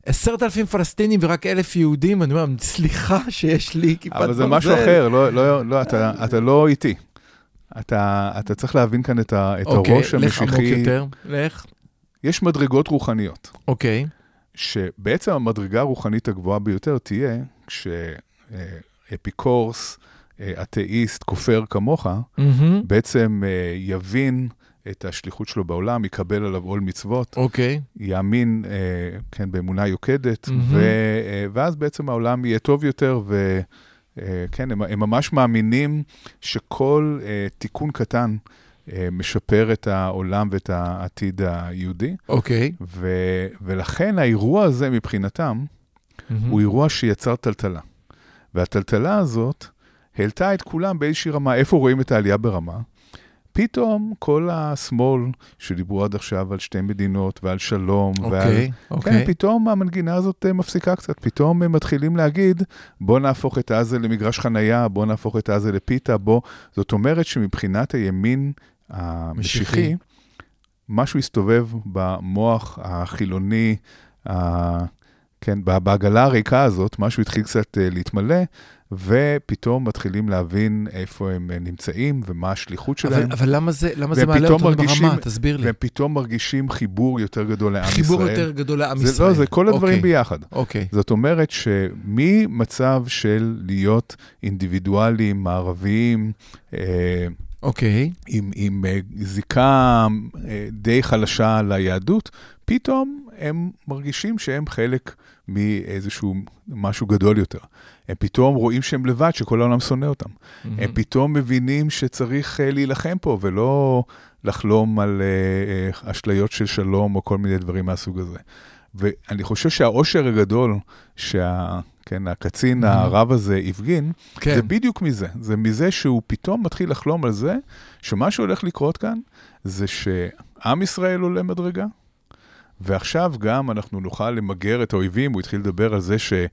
עשרת אלפים פלסטינים ורק אלף יהודים, אני אומר, סליחה שיש לי כיפת ברזל. אבל זה משהו אחר, לא, לא, לא, אתה, אתה לא איתי. אתה, אתה צריך להבין כאן את, ה, את אוקיי, הראש לך עמוק המשיחי. יותר, לך. יש מדרגות רוחניות, אוקיי, שבעצם המדרגה הרוחנית הגבוהה ביותר תהיה כשאפיקורס, אתאיסט, כופר כמוך, מהמם, בעצם אה, יבין את השליחות שלו בעולם, יקבל עליו עול מצוות, אוקיי, יאמין, אה, כן, באמונה יוקדת, מהמם. ו, אה, ואז בעצם העולם יהיה טוב יותר, וכן, הם, הם ממש מאמינים שכל אה, תיקון קטן אה, משפר את העולם ואת העתיד היהודי, אוקיי. ו, ולכן האירוע הזה מבחינתם, מהמם. הוא אירוע שיצר טלטלה. והטלטלה הזאת העלתה את כולם באיזושהי רמה. איפה רואים את העלייה ברמה? פתאום כל השמאל שדיברו עד עכשיו על שתי מדינות ועל שלום ועל... אוקיי, כן, אוקיי. פתאום המנגינה הזאת אה, מפסיקה קצת. פתאום הם מתחילים להגיד, בוא נהפוך את עזה למגרש חנייה, בוא נהפוך את עזה לפיתה, בוא... זאת אומרת שמבחינת הימין המשיחי, משיחי. משהו הסתובב במוח החילוני, ה... כן, בעגלה הריקה הזאת, משהו התחיל קצת אה, להתמלא, ופתאום מתחילים להבין איפה הם אה, נמצאים ומה השליחות שלהם, אבל, אבל למה זה, למה זה מעלה אותנו מרגישים- ברמה? תסביר לי. והם פתאום מרגישים חיבור יותר גדול לעם חיבור ישראל. יותר גדול לעם זה, ישראל. לא, זה כל הדברים אוקיי, ביחד. אוקיי. זאת אומרת שממצב של להיות אינדיבידואלים, מערביים, אה, אוקיי. עם, עם אה, זיקה די חלשה ליהדות, פתאום הם מרגישים שהם חלק מאיזשהו משהו גדול יותר. הם פתאום רואים שהם לבד, שכל העולם שונא אותם. הם פתאום מבינים שצריך אה, להילחם פה, ולא לחלום על אה, אה, אשליות של שלום או כל מיני דברים מהסוג הזה. ואני חושב שהאושר הגדול שה... כן, הקצין הרב הזה הפגין, כן. זה בדיוק מזה. זה מזה שהוא פתאום מתחיל לחלום על זה, שמה שהולך לקרות כאן, זה שעם ישראל עולה מדרגה, ועכשיו גם אנחנו נוכל למגר את האויבים, הוא התחיל לדבר על זה שלא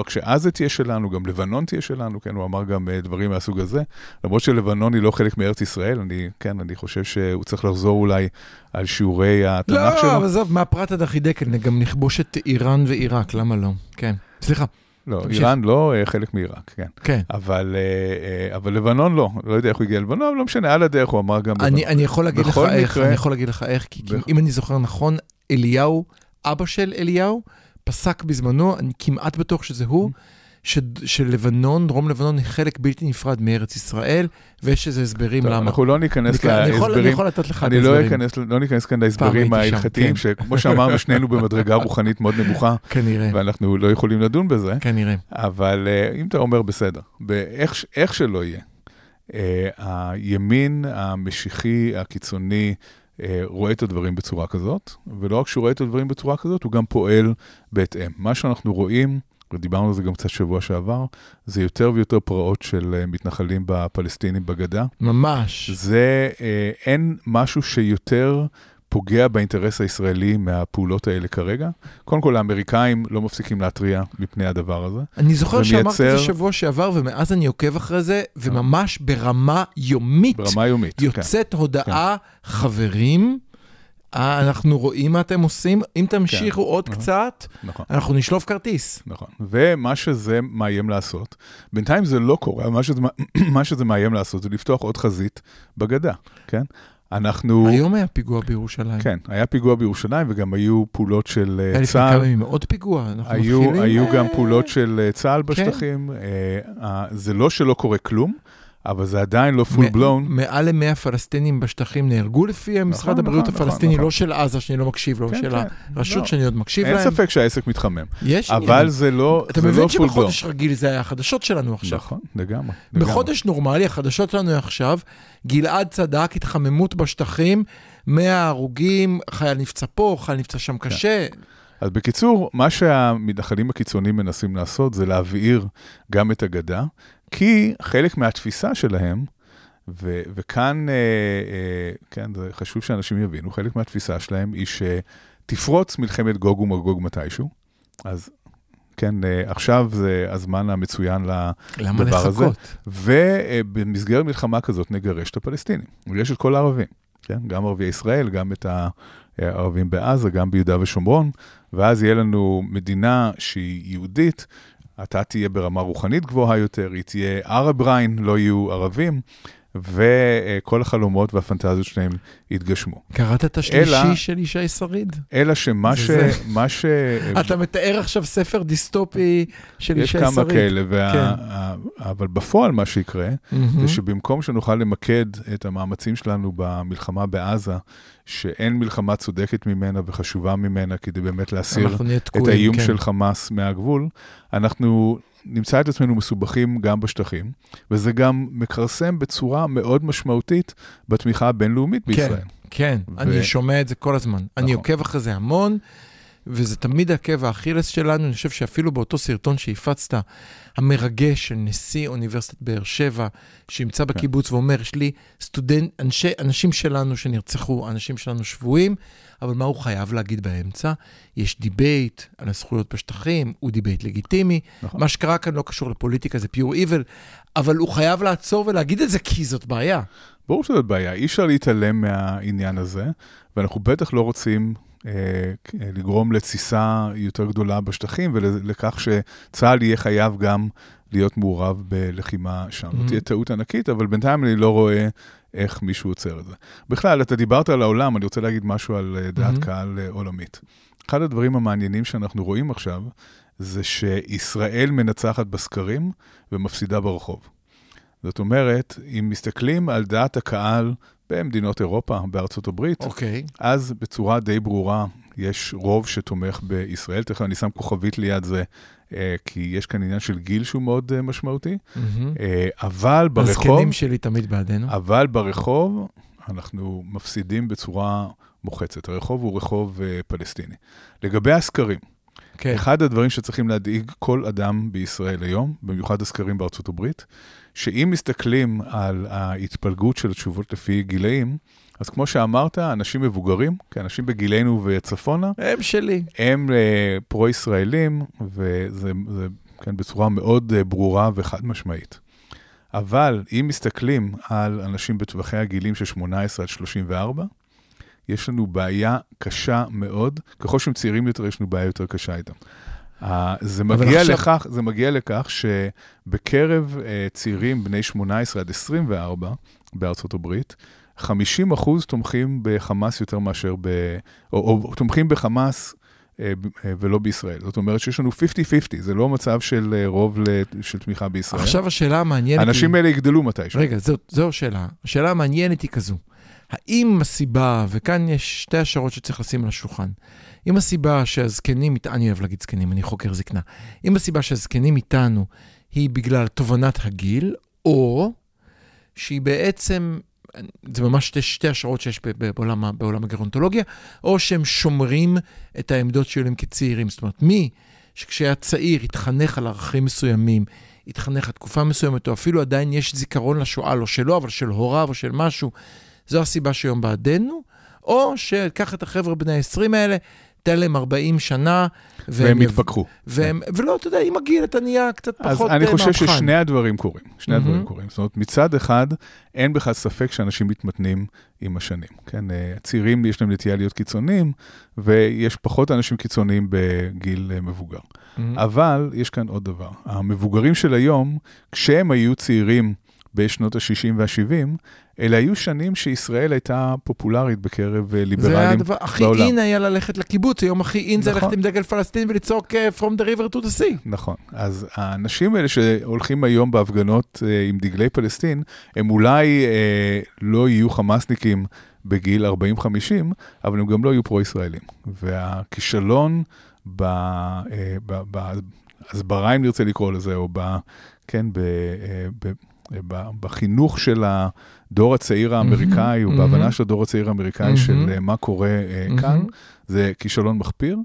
רק שעזה תהיה שלנו, גם לבנון תהיה שלנו, כן, הוא אמר גם אה, דברים מהסוג הזה. למרות שלבנון היא לא חלק מארץ ישראל, אני, כן, אני חושב שהוא צריך לחזור אולי על שיעורי התנ"ך לא, שלו. אבל עזוב, מה פרט עד החידקל, גם נכבוש את איראן ועיראק, למה לא? כן. סליחה, לא, תמשיך. איראן לא אה, חלק מעיראק, כן. כן. אבל, אה, אבל לבנון לא, לא יודע איך הוא הגיע ללבנון, לא משנה, על הדרך הוא אמר גם אני, אני יכול להגיד לך איך, מקרה- אני יכול להגיד לך איך, כי, בח- אם אני זוכר נכון, אליהו, אבא של אליהו, פסק בזמנו, אני כמעט בטוח שזה הוא, ש, שלבנון, דרום לבנון, היא חלק בלתי נפרד מארץ ישראל, ויש איזה הסברים טוב, למה. אנחנו לא ניכנס אני יכול- אני להסברים, יכול לתת לך את אני לא ההסברים. אכנס, לא ניכנס כאן להסברים ההלכתיים, כן. שכמו שאמרנו, שנינו במדרגה רוחנית מאוד נמוכה, כנראה, ואנחנו לא יכולים לדון בזה, כנראה. אבל אה, אם אתה אומר בסדר, באיך איך שלא יהיה, אה, הימין המשיחי הקיצוני רואה את הדברים בצורה כזאת, ולא רק שהוא רואה את הדברים בצורה כזאת, הוא גם פועל בהתאם. מה שאנחנו רואים, ודיברנו על זה גם קצת שבוע שעבר, זה יותר ויותר פרעות של אה, מתנחלים בפלסטינים בגדה. ממש. זה, אה, אין משהו שיותר פוגע באינטרס הישראלי מהפעולות האלה כרגע. קודם כל, האמריקאים לא מפסיקים להתריע מפני הדבר הזה. אני זוכר ומייצר- שאמרתי את זה שבוע שעבר, ומאז אני עוקב אחרי זה, וממש ברמה יומית ברמה יומית. כן. יוצאת הודעה, חברים, אה, אנחנו רואים מה אתם עושים, אם תמשיכו עוד נכון. קצת, נכון. אנחנו נשלוף כרטיס. נכון. ומה שזה מאיים לעשות, בינתיים זה לא קורה, מה שזה, מה שזה מאיים לעשות זה לפתוח עוד חזית בגדה, כן? אנחנו... היום היה פיגוע בירושלים. כן, היה פיגוע בירושלים וגם היו פעולות של אה, היה לפני צה"ל. כמה ימים עוד פיגוע, אנחנו היו, מתחילים... היו גם אה, פעולות של אה, צה"ל כן. בשטחים. אה, זה לא שלא קורה כלום, אבל זה עדיין לא full מ- blown. מעל ל-100 פלסטינים בשטחים נהרגו לפי משרד הבריאות נכון, הפלסטיני, נכון. לא של עזה, שאני לא מקשיב לו, כן, של כן. הרשות לא. שאני עוד מקשיב אין להם. ספק שהעסק מתחמם. יש אבל עניינים. זה לא אתה זה מבין לא full blown. שבחודש רגיל זה היה החדשות שלנו עכשיו. נכון, לגמרי. בחודש נורמלי, החדשות שלנו עכשיו, גלעד צדק, התחממות בשטחים, 100 הרוגים, חייל נפצע פה, חייל נפצע שם כן. קשה. אז בקיצור, מה שהמתנחלים הקיצוניים מנסים לעשות זה להבעיר גם את הגדה, כי חלק מהתפיסה שלהם, ו- וכאן, אה, אה, כן, זה חשוב שאנשים יבינו, חלק מהתפיסה שלהם היא שתפרוץ מלחמת גוג ומגוג מתישהו. אז כן, אה, עכשיו זה הזמן המצוין ל... למה דבר הזה. לחכות? ובמסגרת מלחמה כזאת נגרש את הפלסטינים. נגרש את כל הערבים, כן? גם ערביי ישראל, גם את הערבים בעזה, גם ביהודה ושומרון, ואז יהיה לנו מדינה שהיא יהודית, אתה תהיה ברמה רוחנית גבוהה יותר, היא תהיה ערב ריין, לא יהיו ערבים, וכל החלומות והפנטזיות שלהם יתגשמו. קראת את אלא- השלישי של ישי שריד? אלא שמה ש... זה מה ש... אתה מתאר עכשיו ספר דיסטופי של יש ישי כמה שריד. כאלה, וה... כן. אבל בפועל מה שיקרה, מהמם. זה שבמקום שנוכל למקד את המאמצים שלנו במלחמה בעזה, שאין מלחמה צודקת ממנה וחשובה ממנה כדי באמת להסיר את האיום כן. של חמאס מהגבול, אנחנו נמצא את עצמנו מסובכים גם בשטחים, וזה גם מכרסם בצורה מאוד משמעותית בתמיכה הבינלאומית כן, בישראל. כן, ו- אני שומע את זה כל הזמן. אני נכון. עוקב אחרי זה המון, וזה תמיד עקב האכילס שלנו. אני חושב שאפילו באותו סרטון שהפצת, המרגש של נשיא אוניברסיטת באר שבע, שנמצא בקיבוץ ואומר, יש לי סטודנט, אנשי, אנשים שלנו שנרצחו, אנשים שלנו שבויים, אבל מה הוא חייב להגיד באמצע? יש debate על הזכויות בשטחים, הוא debate לגיטימי. נכון. מה שקרה כאן לא קשור לפוליטיקה, זה pure evil, אבל הוא חייב לעצור ולהגיד את זה, כי זאת בעיה. ברור שזאת בעיה, אי אפשר להתעלם מהעניין הזה, ואנחנו בטח לא רוצים אה, לגרום לתסיסה יותר גדולה בשטחים ולכך שצה"ל יהיה חייב גם להיות מעורב בלחימה שם. Mhm. זאת תהיה טעות ענקית, אבל בינתיים אני לא רואה איך מישהו עוצר את זה. בכלל, אתה דיברת על העולם, אני רוצה להגיד משהו על אה, דעת Mhm. קהל אה, עולמית. אחד הדברים המעניינים שאנחנו רואים עכשיו, זה שישראל מנצחת בסקרים ומפסידה ברחוב. זאת אומרת, אם מסתכלים על דעת הקהל במדינות אירופה, בארצות הברית, אוקיי. אז בצורה די ברורה יש רוב שתומך בישראל. תכף אני שם כוכבית ליד זה, כי יש כאן עניין של גיל שהוא מאוד אה, משמעותי. אה, אבל ברחוב, הזקנים שלי תמיד בעדנו. אבל ברחוב אנחנו מפסידים בצורה מוחצת. הרחוב הוא רחוב אה, פלסטיני. לגבי הסקרים, כן. אחד הדברים שצריכים להדאיג כל אדם בישראל היום, במיוחד הסקרים בארצות הברית, שאם מסתכלים על ההתפלגות של התשובות לפי גילאים, אז כמו שאמרת, אנשים מבוגרים, כי אנשים בגילנו וצפונה, הם שלי. הם אה, פרו-ישראלים, וזה זה, כן, בצורה מאוד אה, ברורה וחד משמעית. אבל אם מסתכלים על אנשים בטווחי הגילים של 18 עד 34, יש לנו בעיה קשה מאוד. ככל שהם צעירים יותר, יש לנו בעיה יותר קשה איתם. Uh, זה, מגיע עכשיו- לכך, זה מגיע לכך שבקרב uh, צעירים בני 18 עד 24 בארצות הברית, 50 אחוז תומכים בחמאס יותר מאשר ב... או, או, תומכים בחמאס אה, אה, ולא בישראל. זאת אומרת שיש לנו 50-50, זה לא מצב של אה, רוב של תמיכה בישראל. עכשיו השאלה המעניינת היא... האנשים האלה יגדלו מתישהו. רגע, זו, זו השאלה. השאלה המעניינת היא כזו. האם הסיבה, וכאן יש שתי השערות שצריך לשים על השולחן, אם הסיבה שהזקנים, אני אוהב להגיד זקנים, אני חוקר זקנה, אם הסיבה שהזקנים איתנו היא בגלל תובנת הגיל, או שהיא בעצם, זה ממש שתי, שתי השערות שיש בעולם, בעולם הגרונטולוגיה, או שהם שומרים את העמדות שלהם כצעירים. זאת אומרת, מי שכשהיה צעיר התחנך על ערכים מסוימים, התחנך לתקופה מסוימת, או אפילו עדיין יש זיכרון לשואה, לא שלו, אבל של הוריו או של משהו, זו הסיבה שהיום בעדנו, או שקח את החבר'ה בני ה-20 האלה, תן להם 40 שנה. והם יתפכחו. והם, ולא, אתה יודע, עם הגיל אתה נהיה קצת אז פחות אני אה, חושב מהפכן. ששני הדברים קורים, שני הדברים מהמם. קורים. זאת אומרת, מצד אחד, אין בכלל ספק שאנשים מתמתנים עם השנים. כן, אה, הצעירים יש להם נטייה להיות קיצוניים, ויש פחות אנשים קיצוניים בגיל אה, מבוגר. מהמם. אבל יש כאן עוד דבר. המבוגרים של היום, כשהם היו צעירים בשנות ה-60 וה-70, אלה היו שנים שישראל הייתה פופולרית בקרב אה, זה היה ליברלים הדבר הכי בעולם. אין היה ללכת לקיבוץ, היום הכי אין זה נכון. ללכת עם דגל פלסטין ולצעוק אה, From the river to the sea. נכון. אז האנשים האלה שהולכים היום בהפגנות אה, עם דגלי פלסטין, הם אולי אה, לא יהיו חמאסניקים בגיל 40-50, אבל הם גם לא יהיו פרו-ישראלים. והכישלון ב- אה, ב- בהסברה, אם נרצה לקרוא לזה, או ב, כן, ב, אה, בחינוך של הדור הצעיר האמריקאי, או מהמם. בהבנה של הדור הצעיר האמריקאי מהמם. של אה, מה קורה אה, כאן. זה כישלון מחפיר,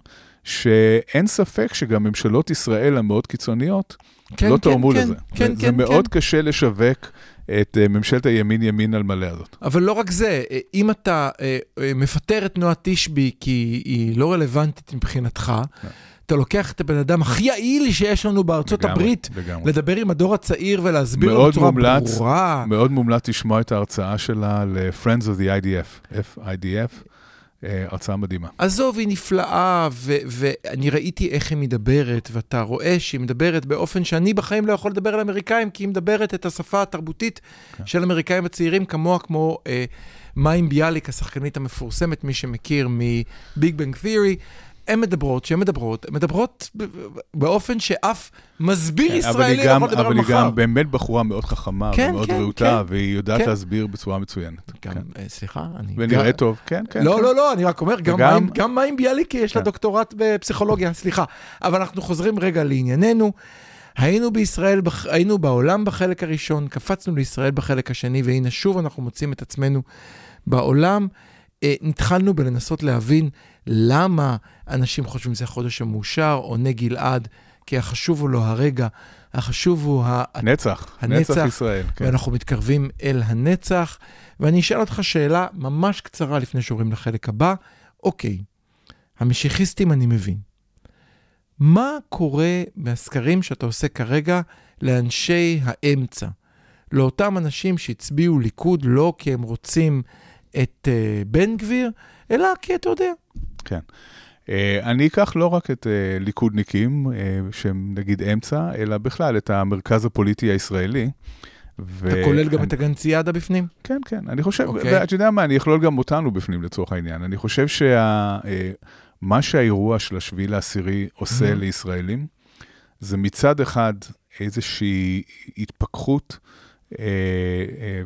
שאין ספק שגם ממשלות ישראל המאוד קיצוניות כן, לא כן, תרמו כן, לזה. כן, זה כן, מאוד כן. קשה לשווק את אה, ממשלת הימין-ימין על מלא הזאת. אבל לא רק זה, אה, אם אתה אה, אה, מפטר את נועה תשבי כי היא לא רלוונטית מבחינתך, אתה לוקח את הבן אדם הכי יעיל שיש לנו בארצות לגמרי, הברית, לגמרי. לדבר עם הדור הצעיר ולהסביר לו בצורה מומלץ. ברורה. מאוד מומלץ לשמוע את ההרצאה שלה ל-Friends of the IDF, FIDF, אה, הרצאה מדהימה. עזוב, היא נפלאה, ו- ואני ראיתי איך היא מדברת, ואתה רואה שהיא מדברת באופן שאני בחיים לא יכול לדבר על אמריקאים, כי היא מדברת את השפה התרבותית כן. של אמריקאים הצעירים, כמוה כמו אה, מים ביאליק, השחקנית המפורסמת, מי שמכיר מביג בנג תיאורי. הן מדברות, שהן מדברות, מדברות באופן שאף מסביר כן, ישראלי לא גם- יכול לדבר אבל היא מחר. גם באמת בחורה מאוד חכמה כן, ומאוד כן, רהוטה, כן. והיא יודעת כן. להסביר בצורה מצוינת. גם, כן. אה, סליחה, אני... ונראה טוב, כן, כן. לא, כן. לא, לא, אני רק אומר, גם וגם- מים- גם מים ביאליק יש לה כן. דוקטורט בפסיכולוגיה, סליחה. אבל אנחנו חוזרים רגע לענייננו. היינו בישראל, היינו בעולם בחלק הראשון, קפצנו לישראל בחלק השני, והנה שוב אנחנו מוצאים את עצמנו בעולם. אה, התחלנו בלנסות להבין למה אנשים חושבים שזה החודש המאושר, עונה גלעד, כי החשוב הוא לא הרגע, החשוב הוא ה... נצח, הנצח, נצח ישראל. כן. ואנחנו מתקרבים אל הנצח. ואני אשאל אותך שאלה ממש קצרה לפני שעוברים לחלק הבא. אוקיי, המשיחיסטים אני מבין. מה קורה בסקרים שאתה עושה כרגע לאנשי האמצע? לאותם אנשים שהצביעו ליכוד לא כי הם רוצים את uh, בן גביר, אלא כי אתה יודע. כן. אה, אני אקח לא רק את אה, ליכודניקים, אה, שהם נגיד אמצע, אלא בכלל את המרכז הפוליטי הישראלי. אתה כולל גם את הגנציאדה בפנים? כן, כן, אני חושב, אוקיי. ואתה יודע מה, אני אכלול גם אותנו בפנים לצורך העניין. אני חושב שמה שהאירוע של השביעי לעשירי עושה Mhm. לישראלים, זה מצד אחד איזושהי התפכחות, ו-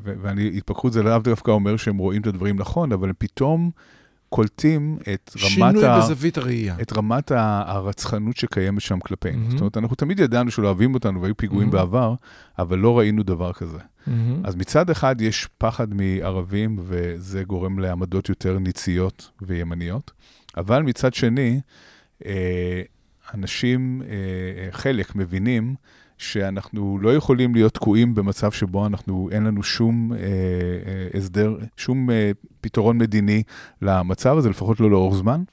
ואני, התפכחות זה לאו דווקא אומר שהם רואים את הדברים נכון, אבל הם פתאום קולטים את רמת שינוי ה... בזווית הראייה. את רמת הרצחנות שקיימת שם כלפינו. Mhm. זאת אומרת, אנחנו תמיד ידענו שלא אוהבים אותנו והיו פיגועים Mhm. בעבר, אבל לא ראינו דבר כזה. מהמם. אז מצד אחד יש פחד מערבים, וזה גורם לעמדות יותר ניציות וימניות, אבל מצד שני, אה, אנשים, אה, אה, חלק, מבינים שאנחנו לא יכולים להיות תקועים במצב שבו אנחנו, אין לנו שום אה, אה, הסדר, שום אה, פתרון מדיני למצב הזה, לפחות לא לאורך זמן.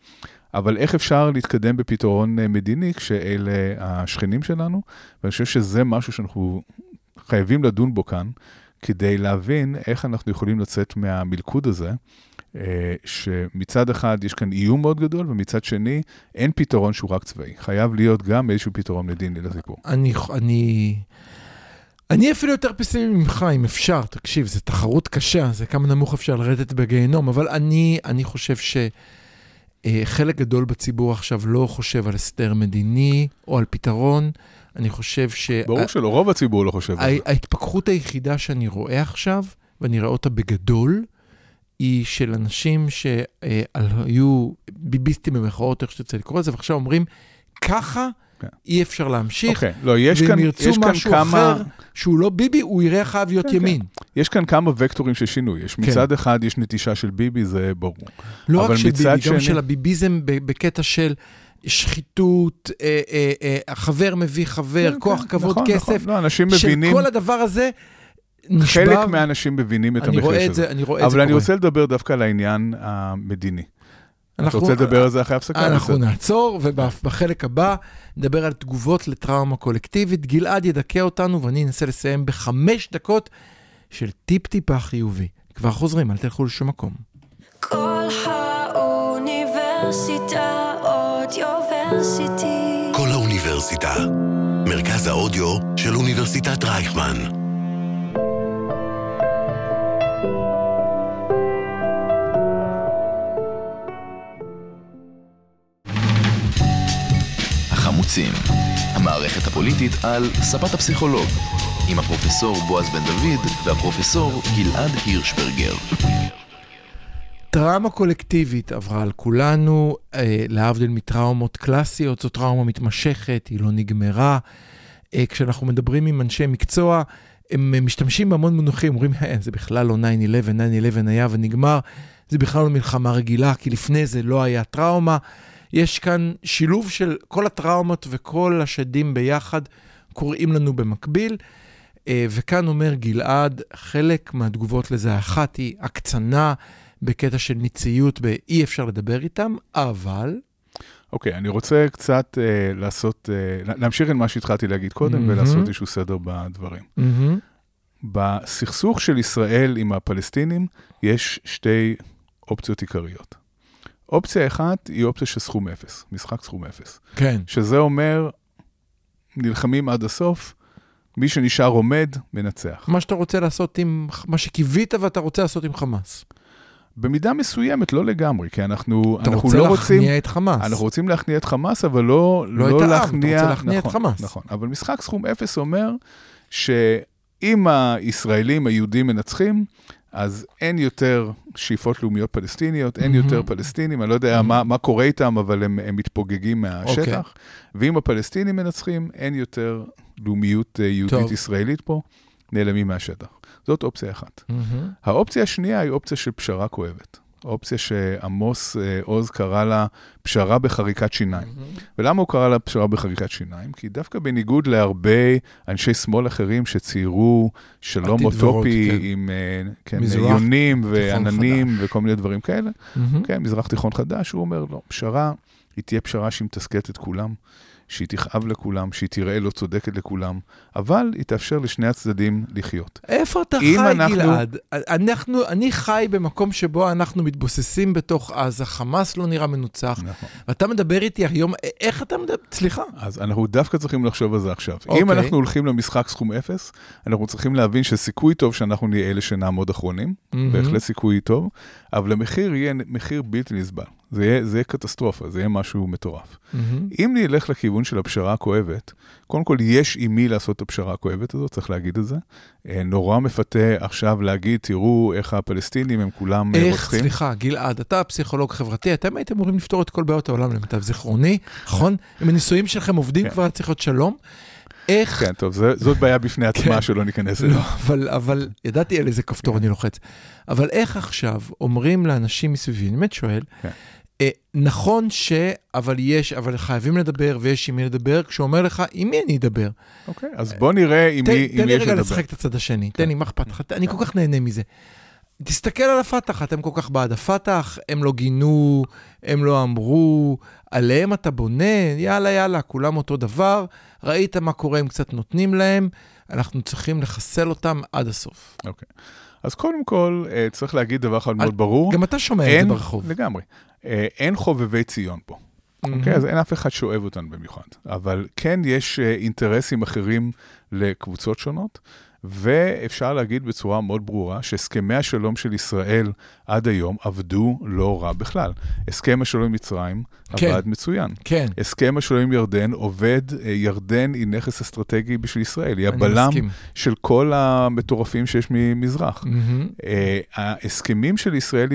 אבל איך אפשר להתקדם בפתרון אה, מדיני כשאלה השכנים שלנו? ואני חושב שזה משהו שאנחנו חייבים לדון בו כאן, כדי להבין איך אנחנו יכולים לצאת מהמלכוד הזה, שמצד אחד יש כאן איום מאוד גדול, ומצד שני אין פתרון שהוא רק צבאי. חייב להיות גם איזשהו פתרון מדיני לסיפור. אני, אני, אני אפילו יותר פסימי ממך, אם אפשר. תקשיב, זו תחרות קשה, זה כמה נמוך אפשר לרדת בגיהנום, אבל אני, אני חושב שחלק גדול בציבור עכשיו לא חושב על הסדר מדיני או על פתרון. אני חושב ש... ברור שלא, רוב הציבור לא חושב על זה. ההתפכחות היחידה שאני רואה עכשיו, ואני רואה אותה בגדול, היא של אנשים שהיו ביביסטים במחאות, איך שתרצה לקרוא לזה, ועכשיו אומרים, ככה כן. אי אפשר להמשיך. אוקיי, לא, יש ואם כאן, ירצו יש כאן משהו כמה... אחר שהוא לא ביבי, הוא יראה חייב להיות כן, ימין. יש כאן כמה וקטורים של שינוי. יש כן. מצד אחד, יש נטישה של ביבי, זה ברור. לא רק של ביבי, גם שני- של הביביזם בקטע של שחיתות, אה, אה, אה, החבר מביא חבר, כן, כוח, כן, כבוד, נכון, כסף. נכון. לא, אנשים מבינים... כל הדבר הזה נשבר. חלק מהאנשים מבינים את המחיר של זה, אני רואה את זה אבל אני. רוצה לדבר דווקא על העניין המדיני. אתה אנחנו- רוצה לדבר על זה אחרי הפסקה? אנחנו. נעצור, ובחלק הבא נדבר על תגובות לטראומה קולקטיבית. גלעד ידכא אותנו, ואני אנסה לסיים בחמש דקות של טיפ-טיפה חיובי. כבר חוזרים, אל תלכו לשום מקום. כל האוניברסיטה אודיוורסיטי. כל האוניברסיטה. מרכז האודיו של אוניברסיטת רייכמן. החמוצים, המערכת הפוליטית על ספת הפסיכולוג, עם הפרופסור בועז בן דוד והפרופסור גלעד הירשברגר. טראומה קולקטיבית עברה על כולנו, אה, להבדיל מטראומות קלאסיות, זו טראומה מתמשכת, היא לא נגמרה. אה, כשאנחנו מדברים עם אנשי מקצוע, הם משתמשים בהמון מונחים, אומרים, "אה, זה בכלל לא 9-11, 9-11 היה ונגמר, זה בכלל לא מלחמה רגילה, כי לפני זה לא היה טראומה. יש כאן שילוב של כל הטראומות וכל השדים ביחד קורים לנו במקביל. אה, וכאן אומר גלעד, חלק מהתגובות לזה, האחת היא הקצנה בקטע של ניציות באי אפשר לדבר איתם, אבל... אוקיי, אני רוצה קצת אה, לעשות, אה, להמשיך עם מה שהתחלתי להגיד קודם, מהמם. ולעשות איזשהו סדר בדברים. מהמם, בסכסוך של ישראל עם הפלסטינים, יש שתי אופציות עיקריות. אופציה אחת היא אופציה של סכום אפס, משחק סכום אפס. כן. שזה אומר, נלחמים עד הסוף, מי שנשאר עומד, מנצח. מה שאתה רוצה לעשות עם, מה שקיווית ואתה רוצה לעשות עם חמאס. במידה מסוימת, לא לגמרי, כי אנחנו, אתה אנחנו רוצה לא רוצים... להכניע את חמאס. אנחנו רוצים להכניע את חמאס, אבל לא, לא את העם, אתה להכניע... רוצה להכניע את נכון, חמאס. נכון, אבל משחק סכום אפס אומר שאם הישראלים, היהודים מנצחים, אז אין יותר שאיפות לאומיות פלסטיניות, אין מהמם. יותר פלסטינים, אני לא יודע מה, מה קורה איתם, אבל הם, הם מתפוגגים מהשטח. אוקיי. ואם הפלסטינים מנצחים, אין יותר לאומיות אה. יהודית-ישראלית פה, נעלמים מהשטח. זאת אופציה אחת. מהמם. האופציה השנייה היא אופציה של פשרה כואבת. אופציה שעמוס אה, עוז קרא לה פשרה בחריקת שיניים. ולמה הוא קרא לה פשרה בחריקת שיניים? כי דווקא בניגוד להרבה אנשי שמאל אחרים שציירו שלום ורוד, אוטופי כן. עם אה, כן, מזרח יונים ועננים וכל מיני דברים כאלה, מהמם. כן, מזרח תיכון חדש, הוא אומר, לא, פשרה, היא תהיה פשרה שהיא מתסכלת את כולם, שהיא תכאב לכולם, שהיא תראה לא צודקת לכולם, אבל היא תאפשר לשני הצדדים לחיות. איפה אתה חי, אנחנו- גלעד? אנחנו, אני חי במקום שבו אנחנו מתבוססים בתוך עזה, חמאס לא נראה מנוצח, נכון. ואתה מדבר איתי היום, איך אתה מדבר? סליחה. אז אנחנו דווקא צריכים לחשוב על זה עכשיו. אוקיי. אם אנחנו הולכים למשחק סכום אפס, אנחנו צריכים להבין שסיכוי טוב שאנחנו נהיה אלה שנעמוד אחרונים, מהמם. בהחלט סיכוי טוב, אבל המחיר יהיה מחיר בלתי נסבל. זה יהיה, זה יהיה קטסטרופה, זה יהיה משהו מטורף. מהמם. אם נלך לכיוון של הפשרה הכואבת, קודם כל יש עם מי לעשות את הפשרה הכואבת הזאת, צריך להגיד את זה. אה, נורא מפתה עכשיו להגיד, תראו איך הפלסטינים הם כולם אה, איך, רוצחים. סליחה, גלעד, אתה פסיכולוג חברתי, אתם הייתם אמורים לפתור את כל בעיות העולם למיטב זיכרוני, נכון? אם הניסויים שלכם עובדים כן. כבר, צריך להיות שלום. איך... כן, טוב, זה, זאת בעיה בפני עצמה כן. שלא ניכנס אליה. לא, אבל, אבל ידעתי על איזה כפתור אני לוחץ. אבל איך עכשיו אומרים לאנשים מסביבי, אני באמת שואל, כן. אה, נכון ש... אבל יש, אבל חייבים לדבר ויש עם מי לדבר, כשהוא אומר לך, עם מי אני אדבר? אוקיי, אז בוא נראה עם תן, מי תן עם לי מי יש רגע לדבר. לשחק את הצד השני, כן. תן לי, מה אכפת לך? אני כל כך נהנה מזה. תסתכל על הפתח, אתם כל כך בעד הפתח, הם לא גינו, הם לא אמרו, עליהם אתה בונה, יאללה יאללה, כולם אותו דבר, ראית מה קורה, הם קצת נותנים להם, אנחנו צריכים לחסל אותם עד הסוף. אוקיי. אז קודם כל, אה, צריך להגיד דבר אחד מאוד ברור. גם אתה שומע את אין, זה ברחוב. לגמרי. אה, אין חובבי ציון פה. אוקיי? אז אין אף אחד שאוהב אותנו במיוחד. אבל כן יש אה, אינטרסים אחרים לקבוצות שונות, ואפשר להגיד בצורה מאוד ברורה שהסכמי השלום של ישראל עד היום עבדו לא רע בכלל. הסכם השלום עם מצרים כן. עבד מצוין. כן, הסכם השלום עם ירדן עובד, אה, ירדן היא נכס אסטרטגי בשביל ישראל, היא הבלם מסכים. של כל המטורפים שיש ממזרח. מהמם. אה, ההסכמים של ישראל,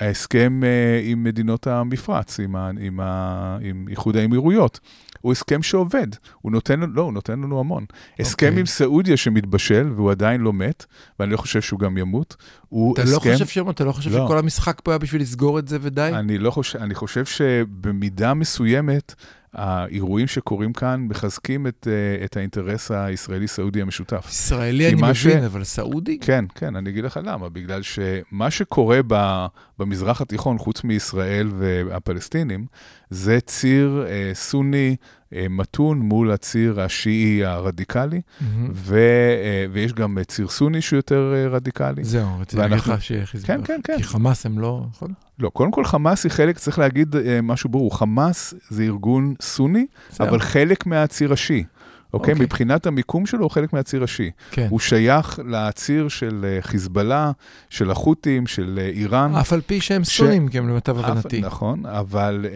ההסכם אה, עם מדינות המפרץ, עם, ה, עם, ה, עם איחוד האמירויות, הוא הסכם שעובד, הוא נותן, לא, הוא נותן לנו המון. הסכם אוקיי. עם סעודיה שמתבשל, והוא עדיין לא מת, ואני לא חושב שהוא גם ימות, הוא אתה הסכם... לא חושב שם, אתה לא חושב לא. שכל המשחק פה היה בשביל לסגור את זה ודי? אני לא חושב, אני חושב שבמידה מסוימת, האירועים שקורים כאן מחזקים את, אה, את האינטרס הישראלי-סעודי המשותף. ישראלי אני מבין, ש- אבל סעודי? כן, כן, אני אגיד לך למה. בגלל שמה שקורה ב, במזרח התיכון, חוץ מישראל והפלסטינים, זה ציר אה, סוני מתון מול הציר השיעי הרדיקלי, מהמם. ו, אה, ויש גם אה, ציר סוני שהוא יותר אה, רדיקלי. זהו, רציתי להגיד לך שחיזבאללה. כן, כן, כן. כי חמאס הם לא, נכון? לא, קודם כל חמאס היא חלק, צריך להגיד אה, משהו ברור, חמאס זה ארגון סוני, זהו. אבל חלק מהציר השיעי. אוקיי? אוקיי. מבחינת המיקום שלו הוא חלק מהציר השיעי. כן. הוא שייך לציר של אה, חיזבאללה, של החות'ים, של אה, איראן. אף על פי שהם ש- סונים, כי הם למיטב אף- הבנתי. נכון, אבל אה,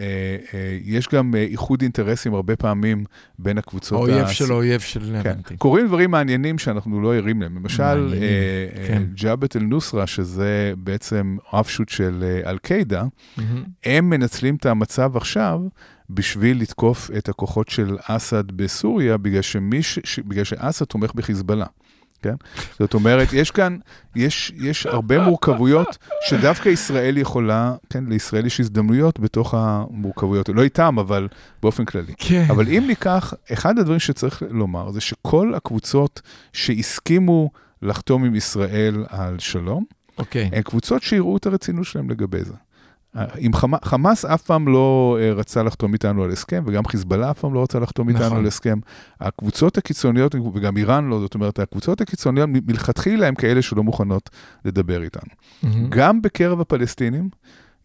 אה, יש גם אה, איחוד אינטרסים הרבה פעמים בין הקבוצות. האויב הס- של האויב של כן. קורים דברים מעניינים שאנחנו לא ערים להם. למשל, אה, כן. ג'אבת אל-נוסרה, שזה בעצם אופשוט של אה, אל-קאידה, מהמם. הם מנצלים את המצב עכשיו בשביל לתקוף את הכוחות של אסד בסוריה, בגלל, שמי ש... בגלל שאסד תומך בחיזבאללה. כן? זאת אומרת, יש כאן, יש, יש הרבה מורכבויות שדווקא ישראל יכולה, כן, לישראל יש הזדמנויות בתוך המורכבויות, לא איתם, אבל באופן כללי. כן. אבל אם ניקח, אחד הדברים שצריך לומר זה שכל הקבוצות שהסכימו לחתום עם ישראל על שלום, אוקיי. הן קבוצות שיראו את הרצינות שלהם לגבי זה. עם חמאס, חמאס אף פעם לא אה, רצה לחתום איתנו על הסכם, וגם חיזבאללה אף פעם לא רצה לחתום איתנו נכון. על הסכם. הקבוצות הקיצוניות, וגם איראן לא, זאת אומרת, הקבוצות הקיצוניות מלכתחילה הן כאלה שלא מוכנות לדבר איתנו. מהמם. גם בקרב הפלסטינים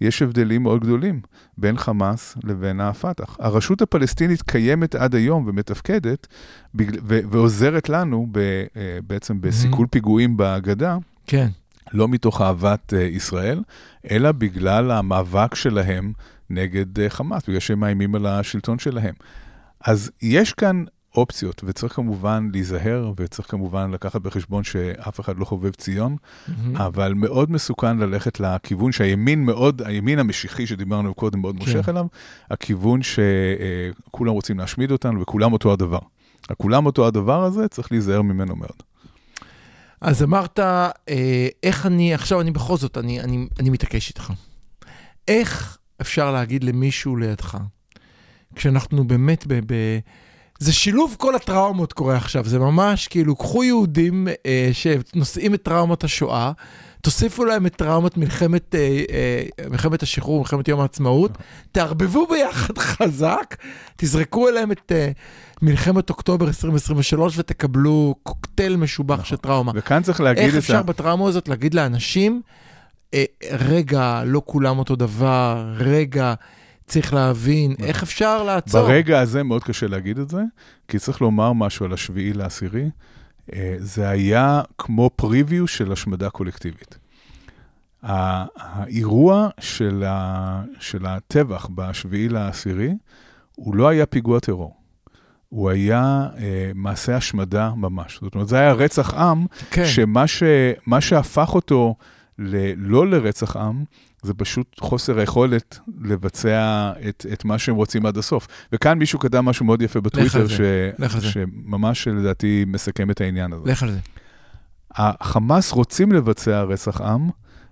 יש הבדלים מאוד גדולים בין חמאס לבין הפת"ח. הרשות הפלסטינית קיימת עד היום ומתפקדת, בגל- ו- ועוזרת לנו ב- אה, בעצם בסיכול פיגועים בגדה. כן. לא מתוך אהבת אה, ישראל, אלא בגלל המאבק שלהם נגד אה, חמאס, בגלל שהם מאיימים על השלטון שלהם. אז יש כאן אופציות, וצריך כמובן להיזהר, וצריך כמובן לקחת בחשבון שאף אחד לא חובב ציון, מהמם. אבל מאוד מסוכן ללכת לכיוון שהימין מאוד, הימין המשיחי שדיברנו קודם מאוד מושך כן. אליו, הכיוון שכולם רוצים להשמיד אותנו וכולם אותו הדבר. הכולם אותו הדבר הזה, צריך להיזהר ממנו מאוד. אז אמרת, אה, איך אני, עכשיו אני בכל זאת, אני, אני, אני מתעקש איתך. איך אפשר להגיד למישהו לידך, כשאנחנו באמת ב... ב זה שילוב כל הטראומות קורה עכשיו, זה ממש כאילו, קחו יהודים אה, שנושאים את טראומות השואה, תוסיפו להם את טראומות מלחמת, אה, אה, מלחמת השחרור, מלחמת יום העצמאות, תערבבו ביחד חזק, תזרקו אליהם את אה, מלחמת אוקטובר 2023 ותקבלו קוקטייל משובח של טראומה. וכאן צריך להגיד איך את אפשר ה... בטראומה הזאת להגיד לאנשים, אה, רגע, לא כולם אותו דבר, רגע, צריך להבין, איך אפשר לעצור? ברגע הזה מאוד קשה להגיד את זה, כי צריך לומר משהו על השביעי לעשירי. אה, זה היה כמו פריוויו של השמדה קולקטיבית. האירוע של, ה, של הטבח בשביעי לעשירי, הוא לא היה פיגוע טרור. הוא היה אה, מעשה השמדה ממש. זאת אומרת, זה היה רצח עם, כן, שמה ש, שהפך אותו לא לרצח עם, זה פשוט חוסר היכולת לבצע את, את מה שהם רוצים עד הסוף. וכאן מישהו כתב משהו מאוד יפה בטוויטר, ש. שממש לדעתי מסכם את העניין הזה. לך על זה. החמאס רוצים לבצע רצח עם,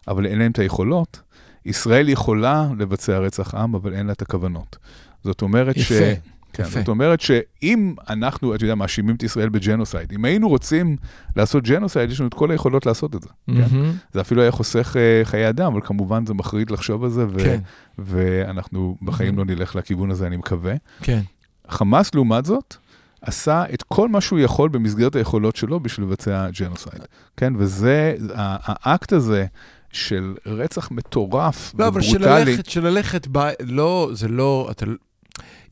אבל אין להם את היכולות. ישראל יכולה לבצע רצח עם, אבל אין לה את הכוונות. זאת אומרת ש... יפה, כן, יפה. זאת אומרת שאם אנחנו, אתה יודע, מאשימים את ישראל ב genocide, אם היינו רוצים לעשות genocide, יש לנו את כל היכולות לעשות את זה. כן? מהמם. זה אפילו היה חוסך אה, חיי אדם, אבל כמובן זה מחריד לחשוב על זה, ו- כן, ואנחנו בחיים לא נלך לכיוון הזה, אני מקווה. כן. חמאס, לעומת זאת, עשה את כל מה שהוא יכול במסגרת היכולות שלו בשביל לבצע ג'נוסייד. כן, וזה, האקט הזה של רצח מטורף לא, אבל וברוטלי, שללכת, שללכת, ב... לא, זה לא, אתה...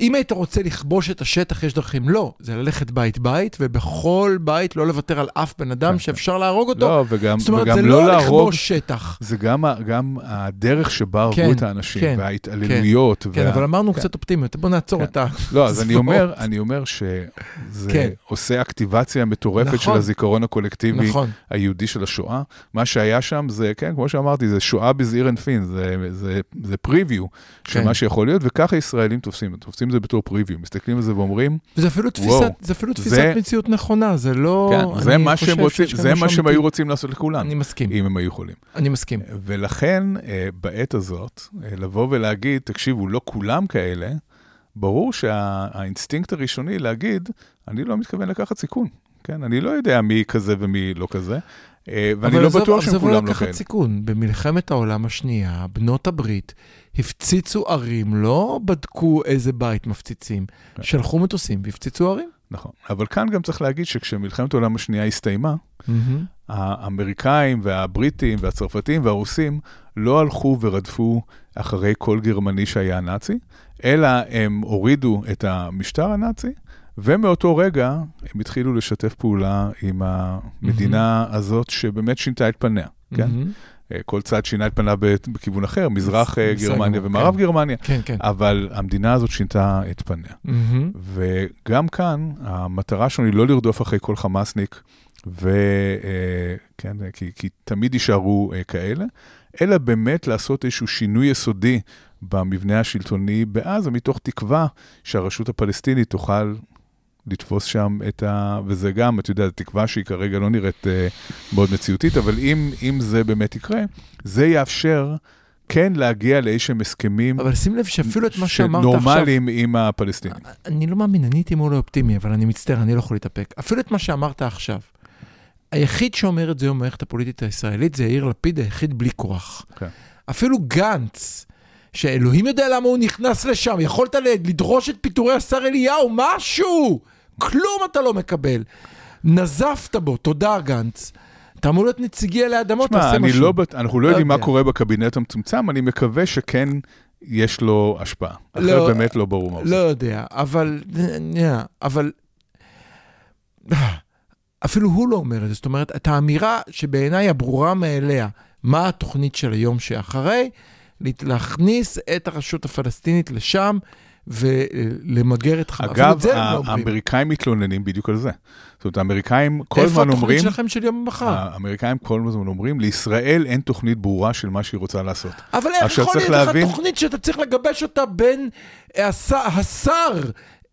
אם היית רוצה לכבוש את השטח, יש דרכים. לא, זה ללכת בית-בית, ובכל בית לא לוותר על אף בן אדם כן, שאפשר להרוג אותו. לא, וגם, זאת אומרת, וגם זה לא לא לכבוש שטח. זה גם, גם הדרך שבה הרגו כן, את האנשים, כן, וההתעללויות. כן, וה- אבל אמרנו כן. קצת אופטימיות. בוא נעצור כן. את ה... לא, אז אני. אומר, אני אומר שזה כן. עושה אקטיבציה מטורפת של נכון. הזיכרון הקולקטיבי נכון. היהודי של השואה. מה שהיה שם זה, כן, כמו שאמרתי, זה שואה בזעיר אנפין, זה, זה, זה פריוויו של כן. מה שיכול להיות, וככה ישראלים תופסים, תופסים את זה בתור פריוויו, מסתכלים על זה ואומרים, וזה אפילו תפיסת, וואו. זה אפילו תפיסת זה- מציאות נכונה, זה לא... כן, זה מה שהם רוצים, זה מה שהם. היו רוצים לעשות לכולנו, אני מסכים, אם הם היו יכולים. אני מסכים. ולכן, אה, בעת הזאת, אה, לבוא ולהגיד, תקשיבו, לא כולם כאלה, ברור שהאינסטינקט הראשוני להגיד, אני לא מתכוון לקחת סיכון. כן, אני לא יודע מי כזה ומי לא כזה, אה, ואני לא בטוח שהם כולם לא אבל זה. לקחת סיכון. במלחמת העולם השנייה, בנות הברית הפציצו ערים, לא בדקו איזה בית מפציצים, כן. שלחו מטוסים והפציצו ערים. נכון. אבל כאן גם צריך להגיד שכשמלחמת העולם השנייה הסתיימה, האמריקאים והבריטים והצרפתים והרוסים לא הלכו ורדפו אחרי כל גרמני שהיה נאצי, אלא הם הורידו את המשטר הנאצי, ומאותו רגע הם התחילו לשתף פעולה עם המדינה הזאת שבאמת שינתה את פניה, כן? מהמם. אה, כל צד שינה את פניו בכיוון אחר, מזרח אה, גרמניה ומערב כן. גרמניה, כן, כן. אבל המדינה הזאת שינתה את פניה. מהמם. וגם כאן, המטרה שלנו היא לא לרדוף אחרי כל חמאסניק, ו, אה, כן, כי, כי תמיד יישארו כאלה, אלא באמת לעשות איזשהו שינוי יסודי במבנה השלטוני בעזה, מתוך תקווה שהרשות הפלסטינית תוכל לתפוס שם את ה... וזה גם, אתה יודע, תקווה שהיא כרגע לא נראית אה, מאוד מציאותית, אבל אם, אם זה באמת יקרה, זה יאפשר כן להגיע לאיזשהם הסכמים אבל שים לב שאפילו את מה שאמרת עכשיו... נורמליים עם הפלסטינים. אני לא מאמין, אני הייתי מאוד אופטימי, אבל אני מצטער, אני לא יכול להתאפק. אפילו את מה שאמרת עכשיו. היחיד שאומר את זה היום במערכת הפוליטית הישראלית זה יאיר לפיד, היחיד בלי כוח. כן. אפילו גנץ, שאלוהים יודע למה הוא נכנס לשם, יכולת לדרוש את פיטורי השר אליהו, משהו! כלום אתה לא מקבל. נזפת בו, תודה גנץ. אתה אמור להיות נציגי עלי אדמות, תעשה משהו. לא, אנחנו לא לא יודעים מה יודע. קורה בקבינט המצומצם, אני מקווה שכן יש לו השפעה. אחרת לא, באמת לא ברור מה הוא לא עושה. יודע, אבל... אבל... אפילו הוא לא אומר את זה. זאת אומרת, את האמירה שבעיניי הברורה מאליה, מה התוכנית של היום שאחרי, להכניס את הרשות הפלסטינית לשם ולמגר את חמאס. אגב, לא. האמריקאים מתלוננים בדיוק על זה. זאת אומרת, האמריקאים כל הזמן איפה אומרים, התוכנית שלכם של יום מחר? האמריקאים כל הזמן אומרים, לישראל אין תוכנית ברורה של מה שהיא רוצה לעשות. אבל איך יכול להיות לך תוכנית שאתה צריך לגבש אותה בין השר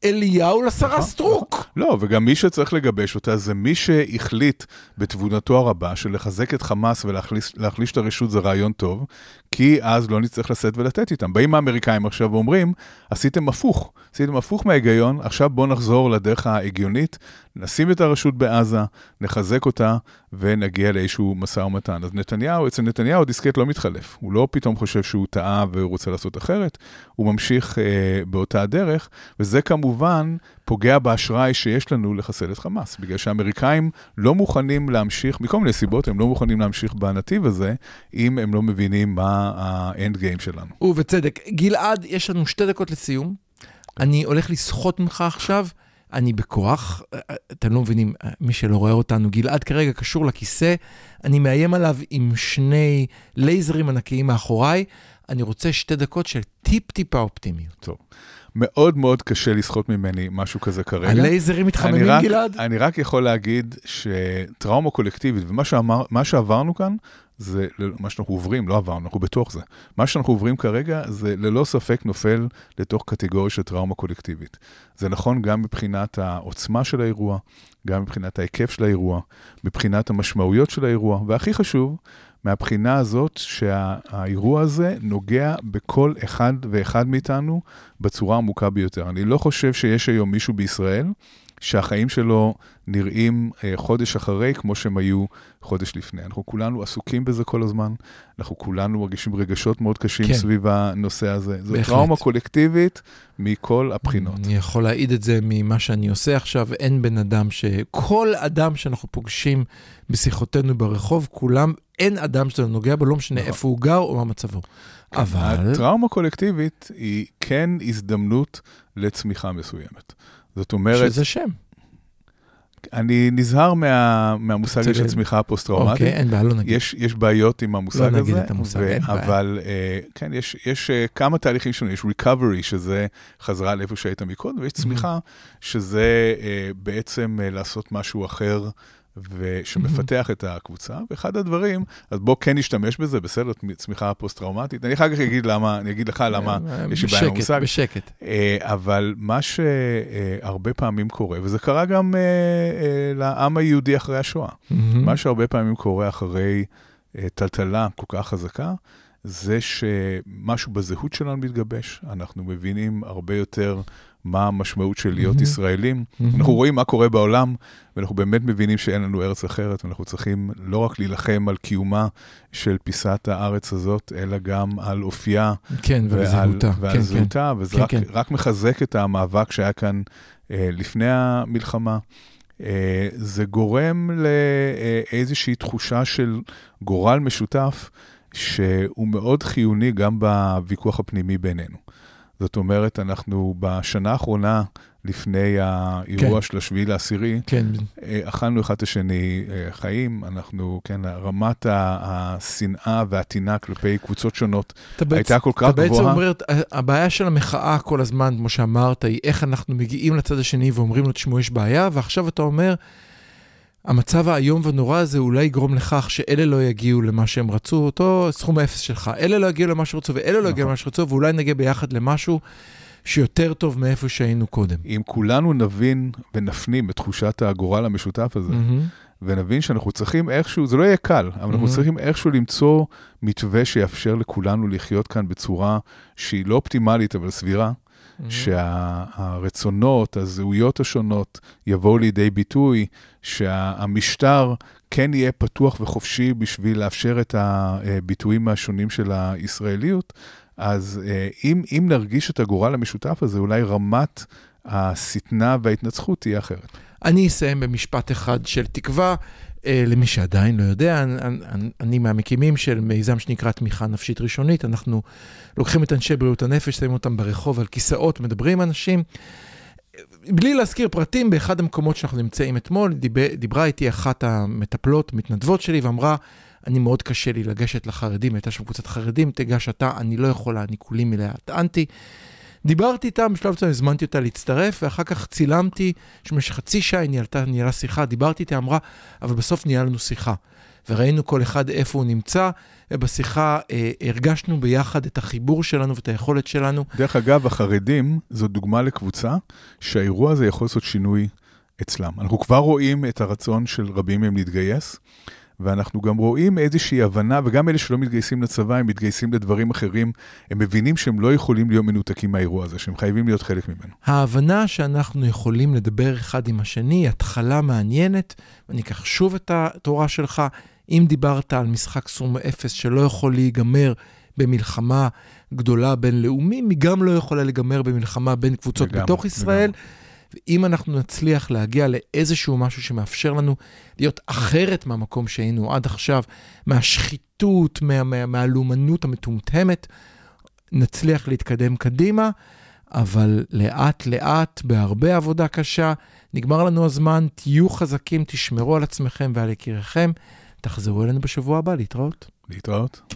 אליהו לשרה סטרוק? לא, וגם מי שצריך לגבש אותה זה מי שהחליט בתבונתו הרבה שלחזק את חמאס ולהחליש להחליש את הרשות זה רעיון טוב, כי אז לא נצטרך לשאת ולתת איתם. באים האמריקאים עכשיו ואומרים, עשיתם הפוך, עשיתם הפוך מההיגיון, עכשיו בואו נחזור לדרך ההגיונית, נשים את הרשות בעזה, נחזק אותה ונגיע לאיזשהו משא ומתן. אז נתניהו, אצל נתניהו דיסקט לא מתחלף, הוא לא פתאום חושב שהוא טעה והוא רוצה לעשות אחרת, הוא ממשיך אה, באותה הדרך, וזה כמובן פוגע באשראי שיש לנו לחסל את חמאס, בגלל שהאמריקאים לא מוכנים להמשיך, מכל מיני סיבות, הם לא מוכנים להמשיך בנתיב הזה, אם הם לא מבינים מה האנד גיים שלנו. ובצדק. גלעד, יש לנו שתי דקות לסיום. אני הולך לסחוט ממך עכשיו, אני בכוח. אתם לא מבינים, מי שלא רואה אותנו, גלעד כרגע קשור לכיסא, אני מאיים עליו עם שני לייזרים ענקיים מאחוריי. אני רוצה שתי דקות של טיפ-טיפה אופטימיות. טוב. מאוד מאוד קשה לסחוט ממני משהו כזה כרגע. הלייזרים מתחממים, גלעד? אני רק יכול להגיד שטראומה קולקטיבית, ומה שאמר, שעברנו כאן, זה מה שאנחנו עוברים, לא עברנו, אנחנו בתוך זה. מה שאנחנו עוברים כרגע, זה ללא ספק נופל לתוך קטגוריה של טראומה קולקטיבית. זה נכון גם מבחינת העוצמה של האירוע, גם מבחינת ההיקף של האירוע, מבחינת המשמעויות של האירוע, והכי חשוב, מהבחינה הזאת שהאירוע הזה נוגע בכל אחד ואחד מאיתנו בצורה עמוקה ביותר. אני לא חושב שיש היום מישהו בישראל שהחיים שלו נראים אה, חודש אחרי כמו שהם היו חודש לפני. אנחנו כולנו עסוקים בזה כל הזמן, אנחנו כולנו מרגישים רגשות מאוד קשים כן. כן. סביב הנושא הזה. זו בהחלט. טראומה קולקטיבית מכל הבחינות. אני יכול להעיד את זה ממה שאני עושה עכשיו. אין בן אדם ש... כל אדם שאנחנו פוגשים בשיחותינו ברחוב, כולם, אין אדם שזה נוגע בו, לא משנה נכון. איפה הוא גר או מה מצבו. אבל... הטראומה קולקטיבית היא כן הזדמנות לצמיחה מסוימת. זאת אומרת, שזה שם. אני נזהר מה, מהמושג הזה של. צמיחה פוסט-טראומטית. אוקיי, אין בעיה, לא נגיד. יש, יש בעיות עם המושג לא הזה, נגיד את המושג, אין בעיה. אבל אה, כן, יש, יש אה, כמה תהליכים שונים, יש recovery, שזה חזרה לאיפה שהיית מקודם, ויש. צמיחה, שזה אה, בעצם אה, לעשות משהו אחר. ושמפתח את הקבוצה, ואחד הדברים, אז בוא כן נשתמש בזה, בסדר, צמיחה פוסט-טראומטית. אני אחר כך אגיד למה, אני אגיד לך למה יש לי בעיה עם בשקט, המושג. בשקט. אה, אבל מה שהרבה פעמים קורה, וזה קרה גם אה, אה, לעם היהודי אחרי השואה. מה שהרבה פעמים קורה אחרי אה, טלטלה כל כך חזקה, זה שמשהו בזהות שלנו מתגבש, אנחנו מבינים הרבה יותר מה המשמעות של להיות מהמם. ישראלים. מהמם. אנחנו רואים מה קורה בעולם, ואנחנו באמת מבינים שאין לנו ארץ אחרת, ואנחנו צריכים לא רק להילחם על קיומה של פיסת הארץ הזאת, אלא גם על אופייה כן, ועל, ולזהותה. ועל כן, כן. זהותה, וזה כן, רק, כן. רק מחזק את המאבק שהיה כאן אה, לפני המלחמה. אה, זה גורם לאיזושהי תחושה של גורל משותף, שהוא מאוד חיוני גם בוויכוח הפנימי בינינו. זאת אומרת, אנחנו בשנה האחרונה, לפני האירוע כן. של השביעי לעשירי, כן, אה, אכלנו אחד את השני אה, חיים, אנחנו, כן, רמת השנאה והטינה כלפי קבוצות שונות הייתה כל כך אתה בעצם גבוהה. אומר, הבעיה של המחאה כל הזמן, כמו שאמרת, היא איך אנחנו מגיעים לצד השני ואומרים לו, תשמעו, יש בעיה, ועכשיו אתה אומר, המצב האיום והנורא הזה אולי יגרום לכך שאלה לא יגיעו למה שהם רצו, אותו סכום האפס שלך. אלה לא יגיעו למה שרצו ואלה לא יגיעו נכון. למה שרצו, ואולי נגיע ביחד למשהו שיותר טוב מאיפה שהיינו קודם. אם כולנו נבין ונפנים את תחושת הגורל המשותף הזה, מהמם. ונבין שאנחנו צריכים איכשהו, זה לא יהיה קל, אבל אנחנו Mhm. צריכים איכשהו למצוא מתווה שיאפשר לכולנו לחיות כאן בצורה שהיא לא אופטימלית, אבל סבירה, שהרצונות, הזהויות השונות יבואו לידי ביטוי, שהמשטר כן יהיה פתוח וחופשי בשביל לאפשר את הביטויים השונים של הישראליות, אז אה, אם, אם נרגיש את הגורל המשותף הזה, אולי רמת השטנה וההתנצחות תהיה אחרת. אני אסיים במשפט אחד של תקווה, למי שעדיין לא יודע, אני, אני, אני מהמקימים של מיזם שנקרא תמיכה נפשית ראשונית, אנחנו לוקחים את אנשי בריאות הנפש, שמים אותם ברחוב על כיסאות, מדברים עם אנשים. בלי להזכיר פרטים, באחד המקומות שאנחנו נמצאים אתמול, דיבר, דיברה איתי אחת המטפלות, מתנדבות שלי, ואמרה, אני מאוד קשה לי לגשת לחרדים, הייתה שם קבוצת חרדים, תיגש אתה, אני לא יכולה, אני כולי מלאה, טענתי. דיברתי איתם, בשלב מסוים הזמנתי אותה להצטרף, ואחר כך צילמתי, שבמשך חצי שעה היא ניהלתה, ניהלה שיחה, דיברתי איתה, אמרה, אבל בסוף ניהלנו שיחה. וראינו כל אחד איפה הוא נמצא, ובשיחה אה, הרגשנו ביחד את החיבור שלנו ואת היכולת שלנו. דרך אגב, החרדים זו דוגמה לקבוצה שהאירוע הזה יכול לעשות שינוי אצלם. אנחנו כבר רואים את הרצון של רבים מהם להתגייס, ואנחנו גם רואים איזושהי הבנה, וגם אלה שלא מתגייסים לצבא, הם מתגייסים לדברים אחרים, הם מבינים שהם לא יכולים להיות מנותקים מהאירוע הזה, שהם חייבים להיות חלק ממנו. ההבנה שאנחנו יכולים לדבר אחד עם השני היא התחלה מעניינת, ואני אקח שוב את התורה שלך. אם דיברת על משחק סכום אפס שלא יכול להיגמר במלחמה גדולה בינלאומית, היא גם לא יכולה להיגמר במלחמה בין קבוצות לגמרי, בתוך ישראל. לגמרי. ואם אנחנו נצליח להגיע לאיזשהו משהו שמאפשר לנו להיות אחרת מהמקום שהיינו עד עכשיו, מהשחיתות, מה, מה, מהלאומנות המטומטמת, נצליח להתקדם קדימה, אבל לאט-לאט, בהרבה עבודה קשה, נגמר לנו הזמן, תהיו חזקים, תשמרו על עצמכם ועל יקיריכם. תחזרו אלינו בשבוע הבא, להתראות. להתראות.